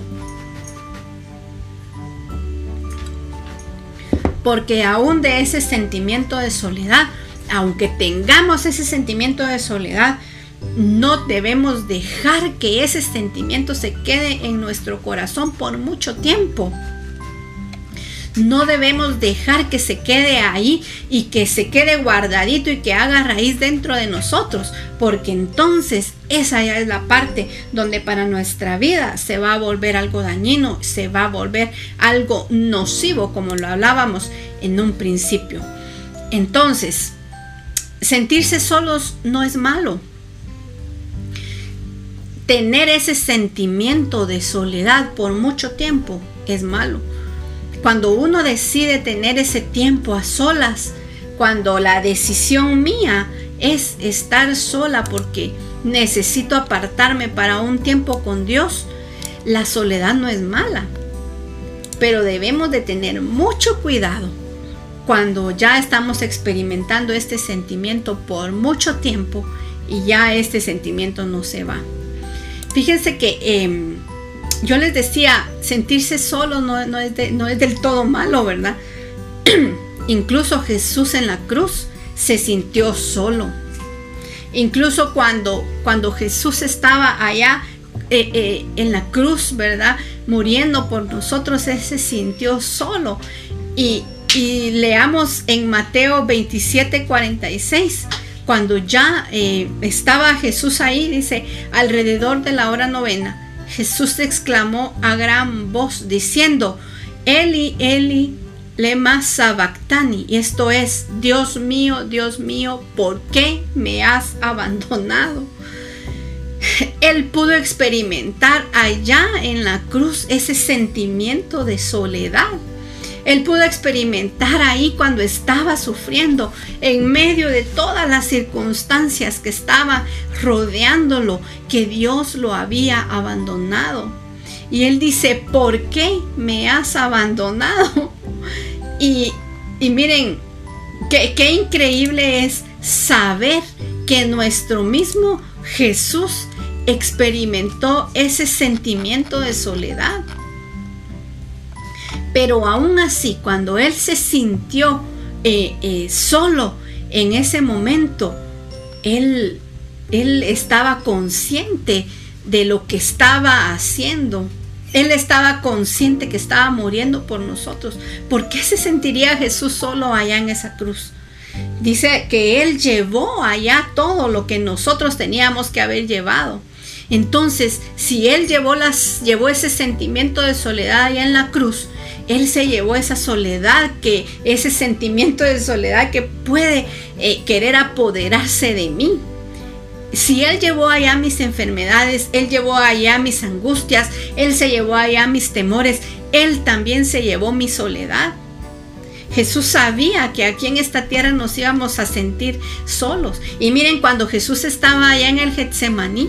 porque aún de ese sentimiento de soledad, aunque tengamos ese sentimiento de soledad, no debemos dejar que ese sentimiento se quede en nuestro corazón por mucho tiempo. No debemos dejar que se quede ahí y que se quede guardadito y que haga raíz dentro de nosotros, porque entonces esa ya es la parte donde para nuestra vida se va a volver algo dañino, se va a volver algo nocivo, como lo hablábamos en un principio. Entonces, sentirse solos no es malo. Tener ese sentimiento de soledad por mucho tiempo es malo cuando uno decide tener ese tiempo a solas, cuando la decisión mía es estar sola porque necesito apartarme para un tiempo con Dios, la soledad no es mala. Pero debemos de tener mucho cuidado cuando ya estamos experimentando este sentimiento por mucho tiempo y ya este sentimiento no se va. Fíjense que em, yo les decía, sentirse solo no, es, no es del todo malo, ¿verdad? Incluso Jesús en la cruz se sintió solo. Incluso cuando, cuando Jesús estaba allá eh, eh, en la cruz, ¿verdad? Muriendo por nosotros, Él se sintió solo. Y, leamos en Mateo 27, 46 cuando ya eh, estaba Jesús ahí, dice, alrededor de la hora novena, Jesús exclamó a gran voz diciendo, Eli, Eli, lema sabactani. Y esto es, Dios mío, Dios mío, ¿por qué me has abandonado? Él pudo experimentar allá en la cruz ese sentimiento de soledad. Él pudo experimentar ahí cuando estaba sufriendo, en medio de todas las circunstancias que estaba rodeándolo, que Dios lo había abandonado. Y él dice, ¿por qué me has abandonado? Y, miren, qué, qué increíble es saber que nuestro mismo Jesús experimentó ese sentimiento de soledad. Pero aún así, cuando él se sintió eh, eh, solo en ese momento, él, él estaba consciente de lo que estaba haciendo. Él estaba consciente que estaba muriendo por nosotros. ¿Por qué se sentiría Jesús solo allá en esa cruz? Dice que Él llevó allá todo lo que nosotros teníamos que haber llevado. Entonces, si Él llevó, las, llevó ese sentimiento de soledad allá en la cruz, él se llevó esa soledad, que ese sentimiento de soledad que puede eh, querer apoderarse de mí. Si Él llevó allá mis enfermedades, Él llevó allá mis angustias, Él se llevó allá mis temores, Él también se llevó mi soledad. Jesús sabía que aquí en esta tierra nos íbamos a sentir solos. Y miren, cuando Jesús estaba allá en el Getsemaní,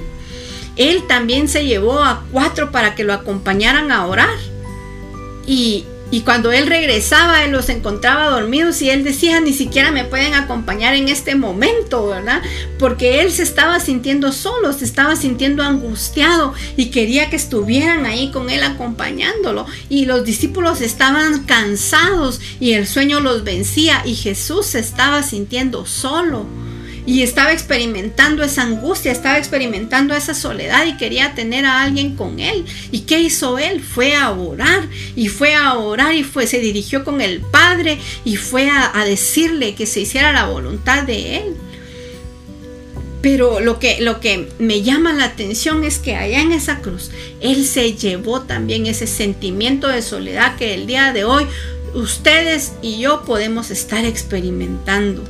Él también se llevó a cuatro para que lo acompañaran a orar. Y, cuando él regresaba, él los encontraba dormidos y él decía, ni siquiera me pueden acompañar en este momento, ¿verdad? Porque él se estaba sintiendo solo, se estaba sintiendo angustiado y quería que estuvieran ahí con él acompañándolo. Y los discípulos estaban cansados y el sueño los vencía y Jesús se estaba sintiendo solo y estaba experimentando esa angustia, estaba experimentando esa soledad y quería tener a alguien con él. ¿Y qué hizo él? Fue a orar y fue a orar y fue, se dirigió con el Padre y fue a, decirle que se hiciera la voluntad de él. Pero lo que, lo que me llama la atención es que allá en esa cruz, Él se llevó también ese sentimiento de soledad que el día de hoy ustedes y yo podemos estar experimentando.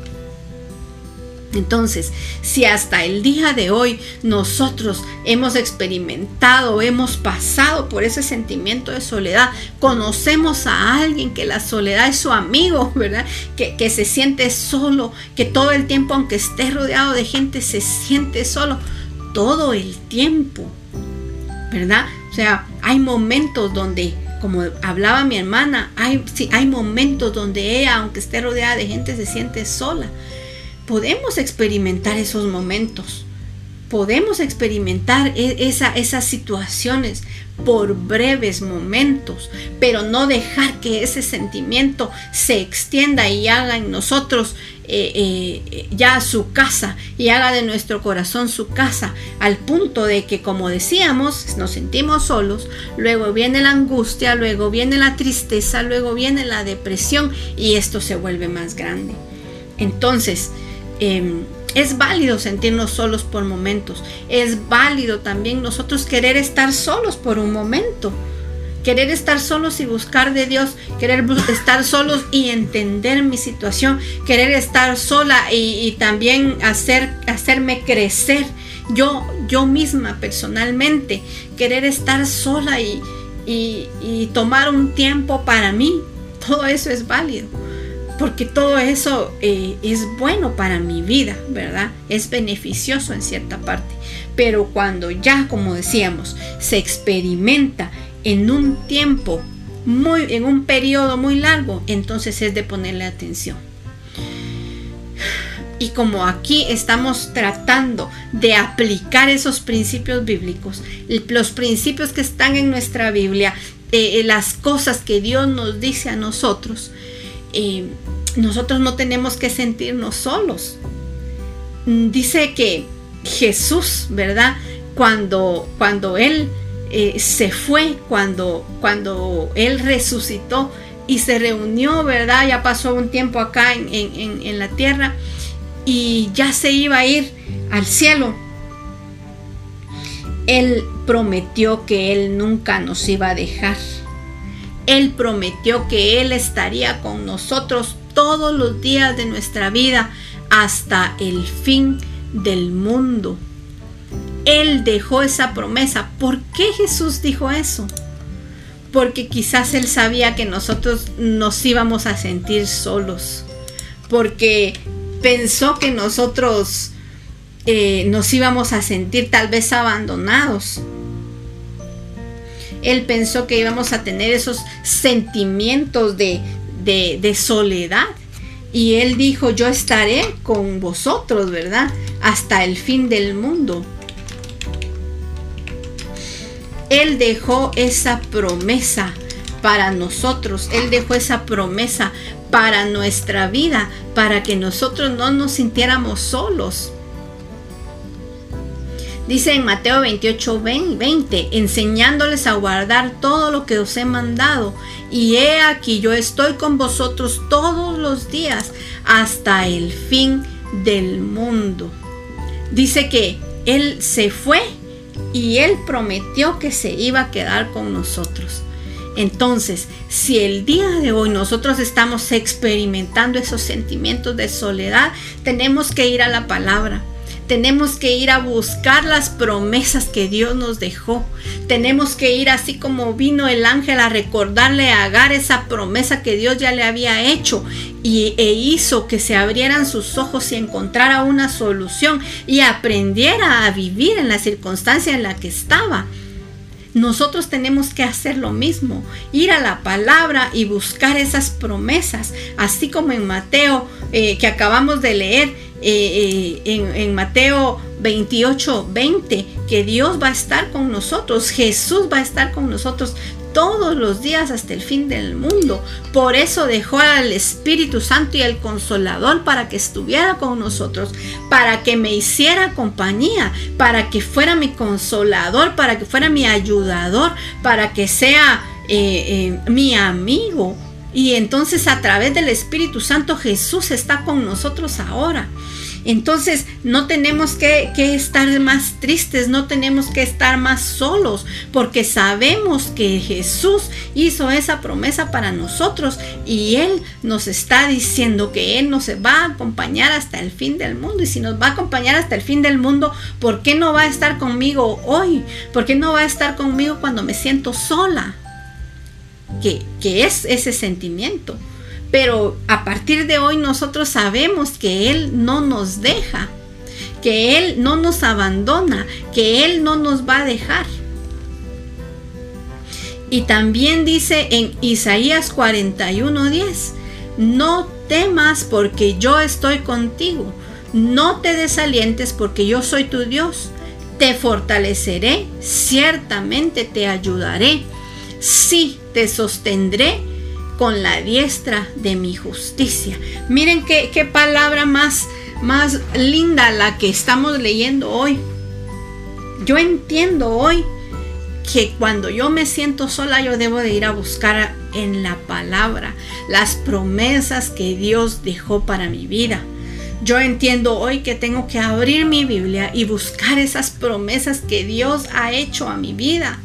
Entonces, si hasta el día de hoy nosotros hemos experimentado, hemos pasado por ese sentimiento de soledad, conocemos a alguien que la soledad es su amigo, ¿verdad? Que, que se siente solo, que todo el tiempo, aunque esté rodeado de gente, se siente solo, todo el tiempo, ¿verdad? O sea, hay momentos donde como hablaba mi hermana, hay, sí, hay momentos donde ella, aunque esté rodeada de gente, se siente sola podemos experimentar esos momentos. Podemos experimentar e-, esas situaciones por breves momentos, pero no dejar que ese sentimiento se extienda y haga en nosotros eh, eh, ya su casa y haga de nuestro corazón su casa, al punto de que, como decíamos, nos sentimos solos, luego viene la angustia, luego viene la tristeza, luego viene la depresión y esto se vuelve más grande. Entonces, Em, es válido sentirnos solos por momentos. Es válido también nosotros querer estar solos por un momento. Querer estar solos y buscar de Dios. Querer estar solos y entender mi situación. Querer estar sola y, también hacer, hacerme crecer. Yo, yo misma personalmente. Querer estar sola y, y tomar un tiempo para mí. Todo eso es válido porque todo eso eh, es bueno para mi vida, ¿verdad? Es beneficioso en cierta parte. Pero cuando ya, como decíamos, se experimenta en un tiempo muy, en un periodo muy largo, entonces es de ponerle atención. Y como aquí estamos tratando de aplicar esos principios bíblicos, los principios que están en nuestra Biblia, eh, las cosas que Dios nos dice a nosotros, eh, nosotros no tenemos que sentirnos solos. Mm, dice que Jesús, ¿verdad? Cuando, cuando Él eh, se fue, cuando, cuando Él resucitó y se reunió, ¿verdad? Ya pasó un tiempo acá en, en la tierra y ya se iba a ir al cielo. Él prometió que Él nunca nos iba a dejar él prometió que Él estaría con nosotros todos los días de nuestra vida hasta el fin del mundo. Él dejó esa promesa. ¿Por qué Jesús dijo eso? porque quizás Él sabía que nosotros nos íbamos a sentir solos, porque pensó que nosotros eh, nos íbamos a sentir tal vez abandonados. Él pensó que íbamos a tener esos sentimientos de, de soledad. Y Él dijo, yo estaré con vosotros, ¿verdad? Hasta el fin del mundo. Él dejó esa promesa para nosotros. Él dejó esa promesa para nuestra vida, para que nosotros no nos sintiéramos solos. Dice en Mateo 28, 20, enseñándoles a guardar todo lo que os he mandado. Y he aquí, yo estoy con vosotros todos los días hasta el fin del mundo. Dice que Él se fue y Él prometió que se iba a quedar con nosotros. Entonces, si el día de hoy nosotros estamos experimentando esos sentimientos de soledad, tenemos que ir a la palabra tenemos que ir a buscar las promesas que Dios nos dejó. Tenemos que ir así como vino el ángel a recordarle a Agar esa promesa que Dios ya le había hecho y, e hizo que se abrieran sus ojos y encontrara una solución y aprendiera a vivir en la circunstancia en la que estaba. Nosotros tenemos que hacer lo mismo, ir a la palabra y buscar esas promesas, así como en Mateo eh, que acabamos de leer, eh, eh, en, Mateo 28, 20, que Dios va a estar con nosotros, Jesús va a estar con nosotros todos los días hasta el fin del mundo. Por eso dejó al Espíritu Santo y al Consolador para que estuviera con nosotros, para que me hiciera compañía, para que fuera mi consolador, para que fuera mi ayudador, para que sea eh, mi amigo. Y entonces a través del Espíritu Santo Jesús está con nosotros ahora. Entonces no tenemos que, estar más tristes, no tenemos que estar más solos, porque sabemos que Jesús hizo esa promesa para nosotros y Él nos está diciendo que Él nos va a acompañar hasta el fin del mundo. Y si nos va a acompañar hasta el fin del mundo, ¿por qué no va a estar conmigo hoy? ¿Por qué no va a estar conmigo cuando me siento sola? Que, es ese sentimiento. Pero a partir de hoy nosotros sabemos que Él no nos deja, que Él no nos abandona, que Él no nos va a dejar. Y también dice en Isaías 41:10, no temas porque yo estoy contigo, no te desalientes porque yo soy tu Dios, te fortaleceré, ciertamente te ayudaré, sí, te sostendré con la diestra de mi justicia. Miren qué, qué palabra más, más linda la que estamos leyendo hoy. Yo entiendo hoy que cuando yo me siento sola yo debo de ir a buscar en la palabra las promesas que Dios dejó para mi vida. Yo entiendo hoy que tengo que abrir mi Biblia y buscar esas promesas que Dios ha hecho a mi vida.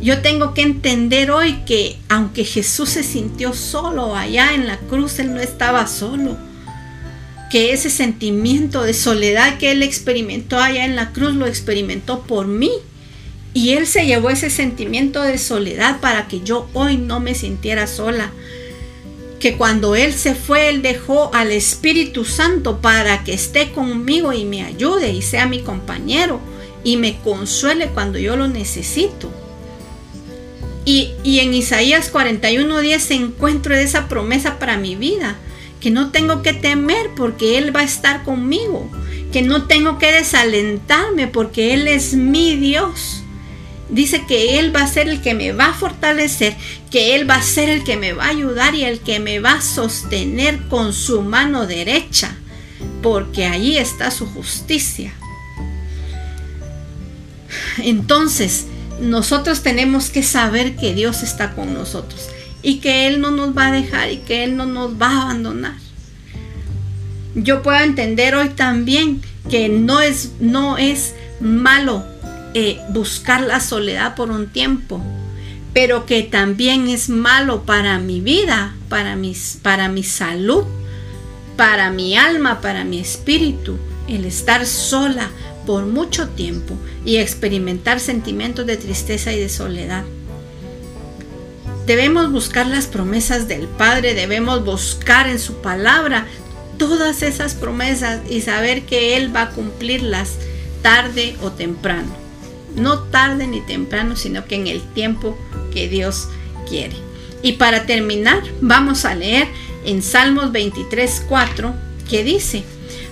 Yo tengo que entender hoy que aunque Jesús se sintió solo allá en la cruz, Él no estaba solo. Que ese sentimiento de soledad que Él experimentó allá en la cruz lo experimentó por mí. Y Él se llevó ese sentimiento de soledad para que yo hoy no me sintiera sola. Que cuando Él se fue, Él dejó al Espíritu Santo para que esté conmigo y me ayude y sea mi compañero y me consuele cuando yo lo necesito. Y, en Isaías 41:10 encuentro esa promesa para mi vida, que no tengo que temer porque Él va a estar conmigo, que no tengo que desalentarme porque Él es mi Dios. Dice que Él va a ser el que me va a fortalecer, que Él va a ser el que me va a ayudar y el que me va a sostener con su mano derecha, porque allí está su justicia. Entonces, nosotros tenemos que saber que Dios está con nosotros y que Él no nos va a dejar y que Él no nos va a abandonar. Yo puedo entender hoy también que no es, no es malo eh, buscar la soledad por un tiempo, pero que también es malo para mi vida, para, mis, para mi salud, para mi alma, para mi espíritu, el estar sola, por mucho tiempo y experimentar sentimientos de tristeza y de soledad. Debemos buscar las promesas del Padre, debemos buscar en su palabra todas esas promesas y saber que Él va a cumplirlas tarde o temprano. No tarde ni temprano, sino que en el tiempo que Dios quiere. Y para terminar, vamos a leer en Salmos 23, 4, que dice,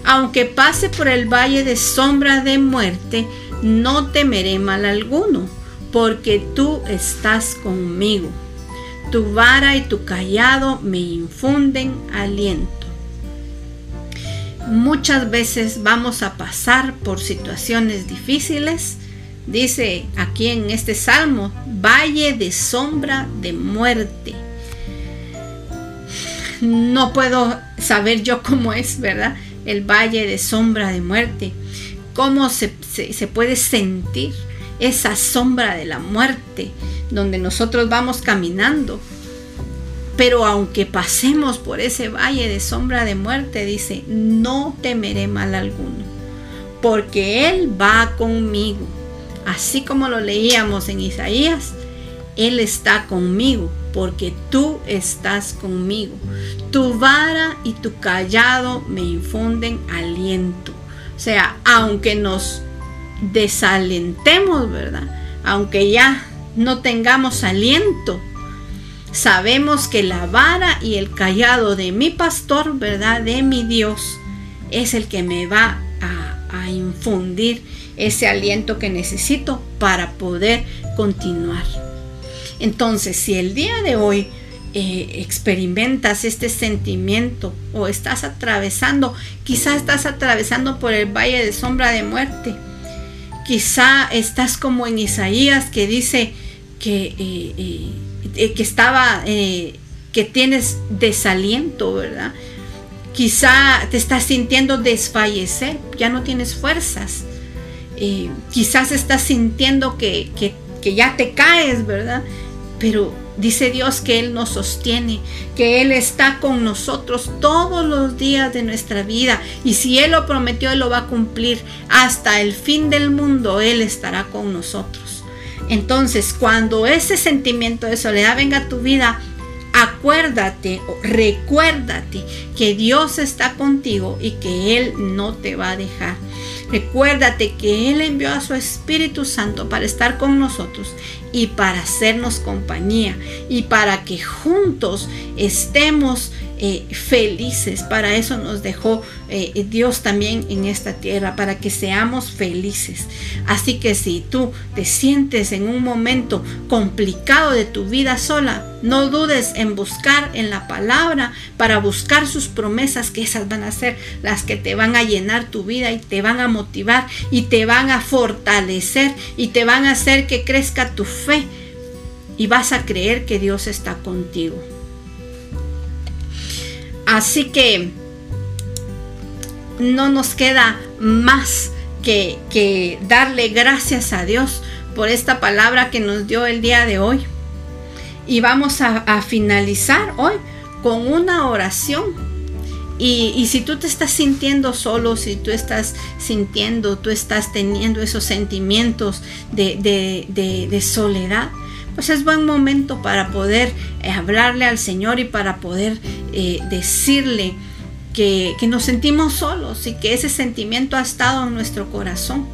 aunque pase por el valle de sombra de muerte, no temeré mal alguno, porque tú estás conmigo tu vara y tu callado me infunden aliento. Muchas veces vamos a pasar por situaciones difíciles. Dice aquí en este salmo, valle de sombra de muerte. No puedo saber yo cómo es, ¿verdad? El valle de sombra de muerte. Cómo se, se puede sentir esa sombra de la muerte donde nosotros vamos caminando. Pero aunque pasemos por ese valle de sombra de muerte, dice, no temeré mal alguno, porque Él va conmigo. Así como lo leíamos en Isaías, Él está conmigo, porque tú estás conmigo. Tu vara y tu callado me infunden aliento. O sea, aunque nos desalentemos, ¿verdad? Aunque ya no tengamos aliento, sabemos que la vara y el callado de mi pastor, ¿verdad? De mi Dios, es el que me va a, a infundir ese aliento que necesito para poder continuar. Entonces, si el día de hoy eh, experimentas este sentimiento o estás atravesando, quizás estás atravesando por el valle de sombra de muerte, quizá estás como en Isaías que dice, que, eh, eh, que estaba, que tienes desaliento, ¿verdad? Quizá te estás sintiendo desfallecer, ya no tienes fuerzas. quizás estás sintiendo que, que ya te caes, ¿verdad? Pero Dice Dios que Él nos sostiene, que Él está con nosotros todos los días de nuestra vida. Y si Él lo prometió, Él lo va a cumplir. Hasta el fin del mundo, Él estará con nosotros. Entonces, cuando ese sentimiento de soledad venga a tu vida, acuérdate, recuérdate que Dios está contigo y que Él no te va a dejar. Recuérdate que Él envió a su Espíritu Santo para estar con nosotros y para hacernos compañía y para que juntos estemos eh, felices. Para eso nos dejó eh, Dios también en esta tierra, para que seamos felices. Así que si tú te sientes en un momento complicado de tu vida sola, no dudes en buscar en la palabra para buscar sus promesas, que esas van a ser las que te van a llenar tu vida y te van a motivar y te van a fortalecer y te van a hacer que crezca tu fe y vas a creer que Dios está contigo. Así que no nos queda más que, darle gracias a Dios por esta palabra que nos dio el día de hoy. Y vamos a, finalizar hoy con una oración. Y, si tú te estás sintiendo solo, si tú estás sintiendo, tú estás teniendo esos sentimientos de soledad, pues es buen momento para poder eh, hablarle al Señor y para poder eh, decirle que, nos sentimos solos y que ese sentimiento ha estado en nuestro corazón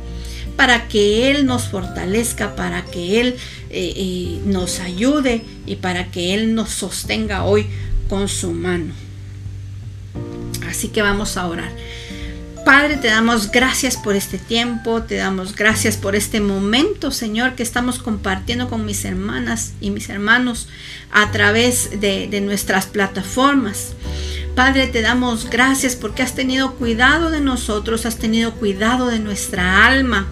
para que Él nos fortalezca, para que Él eh, nos ayude y para que Él nos sostenga hoy con su mano. Así que vamos a orar. Padre, te damos gracias por este tiempo, te damos gracias por este momento, Señor, que estamos compartiendo con mis hermanas y mis hermanos a través de, nuestras plataformas. Padre, te damos gracias porque has tenido cuidado de nosotros, has tenido cuidado de nuestra alma.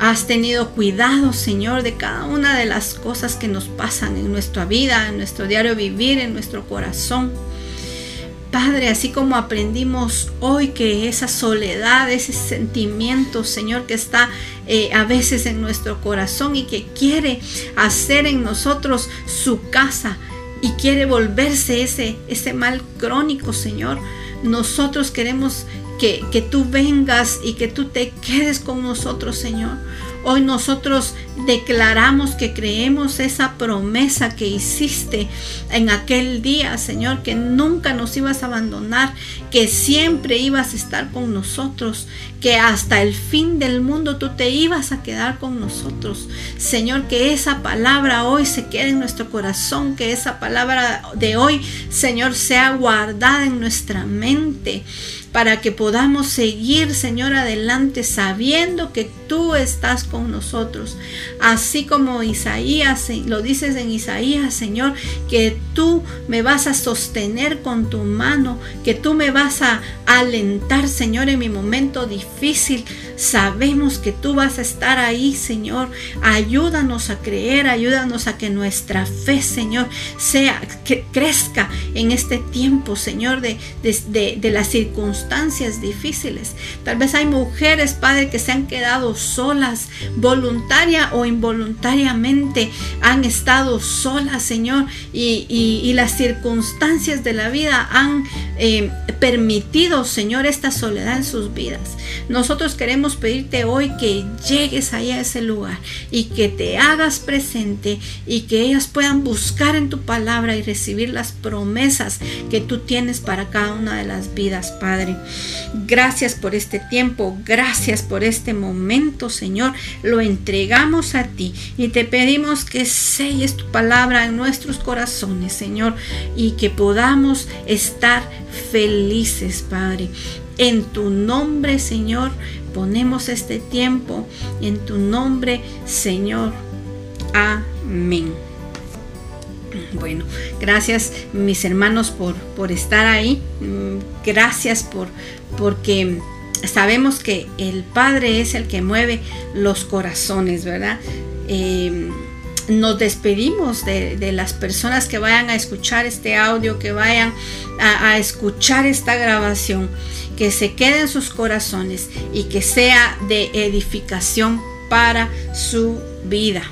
Has tenido cuidado, Señor, de cada una de las cosas que nos pasan en nuestra vida, en nuestro diario vivir, en nuestro corazón. Padre, así como aprendimos hoy que esa soledad, ese sentimiento, Señor, que está eh, a veces en nuestro corazón y que quiere hacer en nosotros su casa y quiere volverse ese, ese mal crónico, Señor. Nosotros queremos que, que tú vengas y que tú te quedes con nosotros, Señor. Hoy nosotros declaramos que creemos esa promesa que hiciste en aquel día, Señor, que nunca nos ibas a abandonar, que siempre ibas a estar con nosotros, que hasta el fin del mundo tú te ibas a quedar con nosotros. Señor, que esa palabra hoy se quede en nuestro corazón, que esa palabra de hoy, Señor, sea guardada en nuestra mente para que podamos seguir, Señor, adelante sabiendo que tú estás con nosotros. Así como Isaías, lo dices en Isaías, Señor, que tú me vas a sostener con tu mano, que tú me vas a alentar, Señor, en mi momento difícil. Sabemos que tú vas a estar ahí, Señor. Ayúdanos a creer, ayúdanos a que nuestra fe, Señor, sea, que crezca en este tiempo, Señor, de, de, de las circunstancias difíciles. Tal vez hay mujeres, Padre, que se han quedado solas, voluntaria o involuntariamente, han estado solas, Señor, y, las circunstancias de la vida han eh, permitido, Señor, esta soledad en sus vidas. Nosotros queremos pedirte hoy que llegues ahí a ese lugar y que te hagas presente y que ellas puedan buscar en tu palabra y recibir las promesas que tú tienes para cada una de las vidas, Padre. Gracias por este tiempo, gracias por este momento, Señor. Lo entregamos a ti y te pedimos que selles tu palabra en nuestros corazones, Señor, y que podamos estar felices, Padre. En tu nombre, Señor, ponemos este tiempo. En tu nombre, Señor. Amén. Bueno, gracias mis hermanos por, por estar ahí. Mm, gracias por porque sabemos que el Padre es el que mueve los corazones, ¿verdad? Em, nos despedimos de, las personas que vayan a escuchar este audio, que vayan a, escuchar esta grabación, que se quede en sus corazones y que sea de edificación para su vida.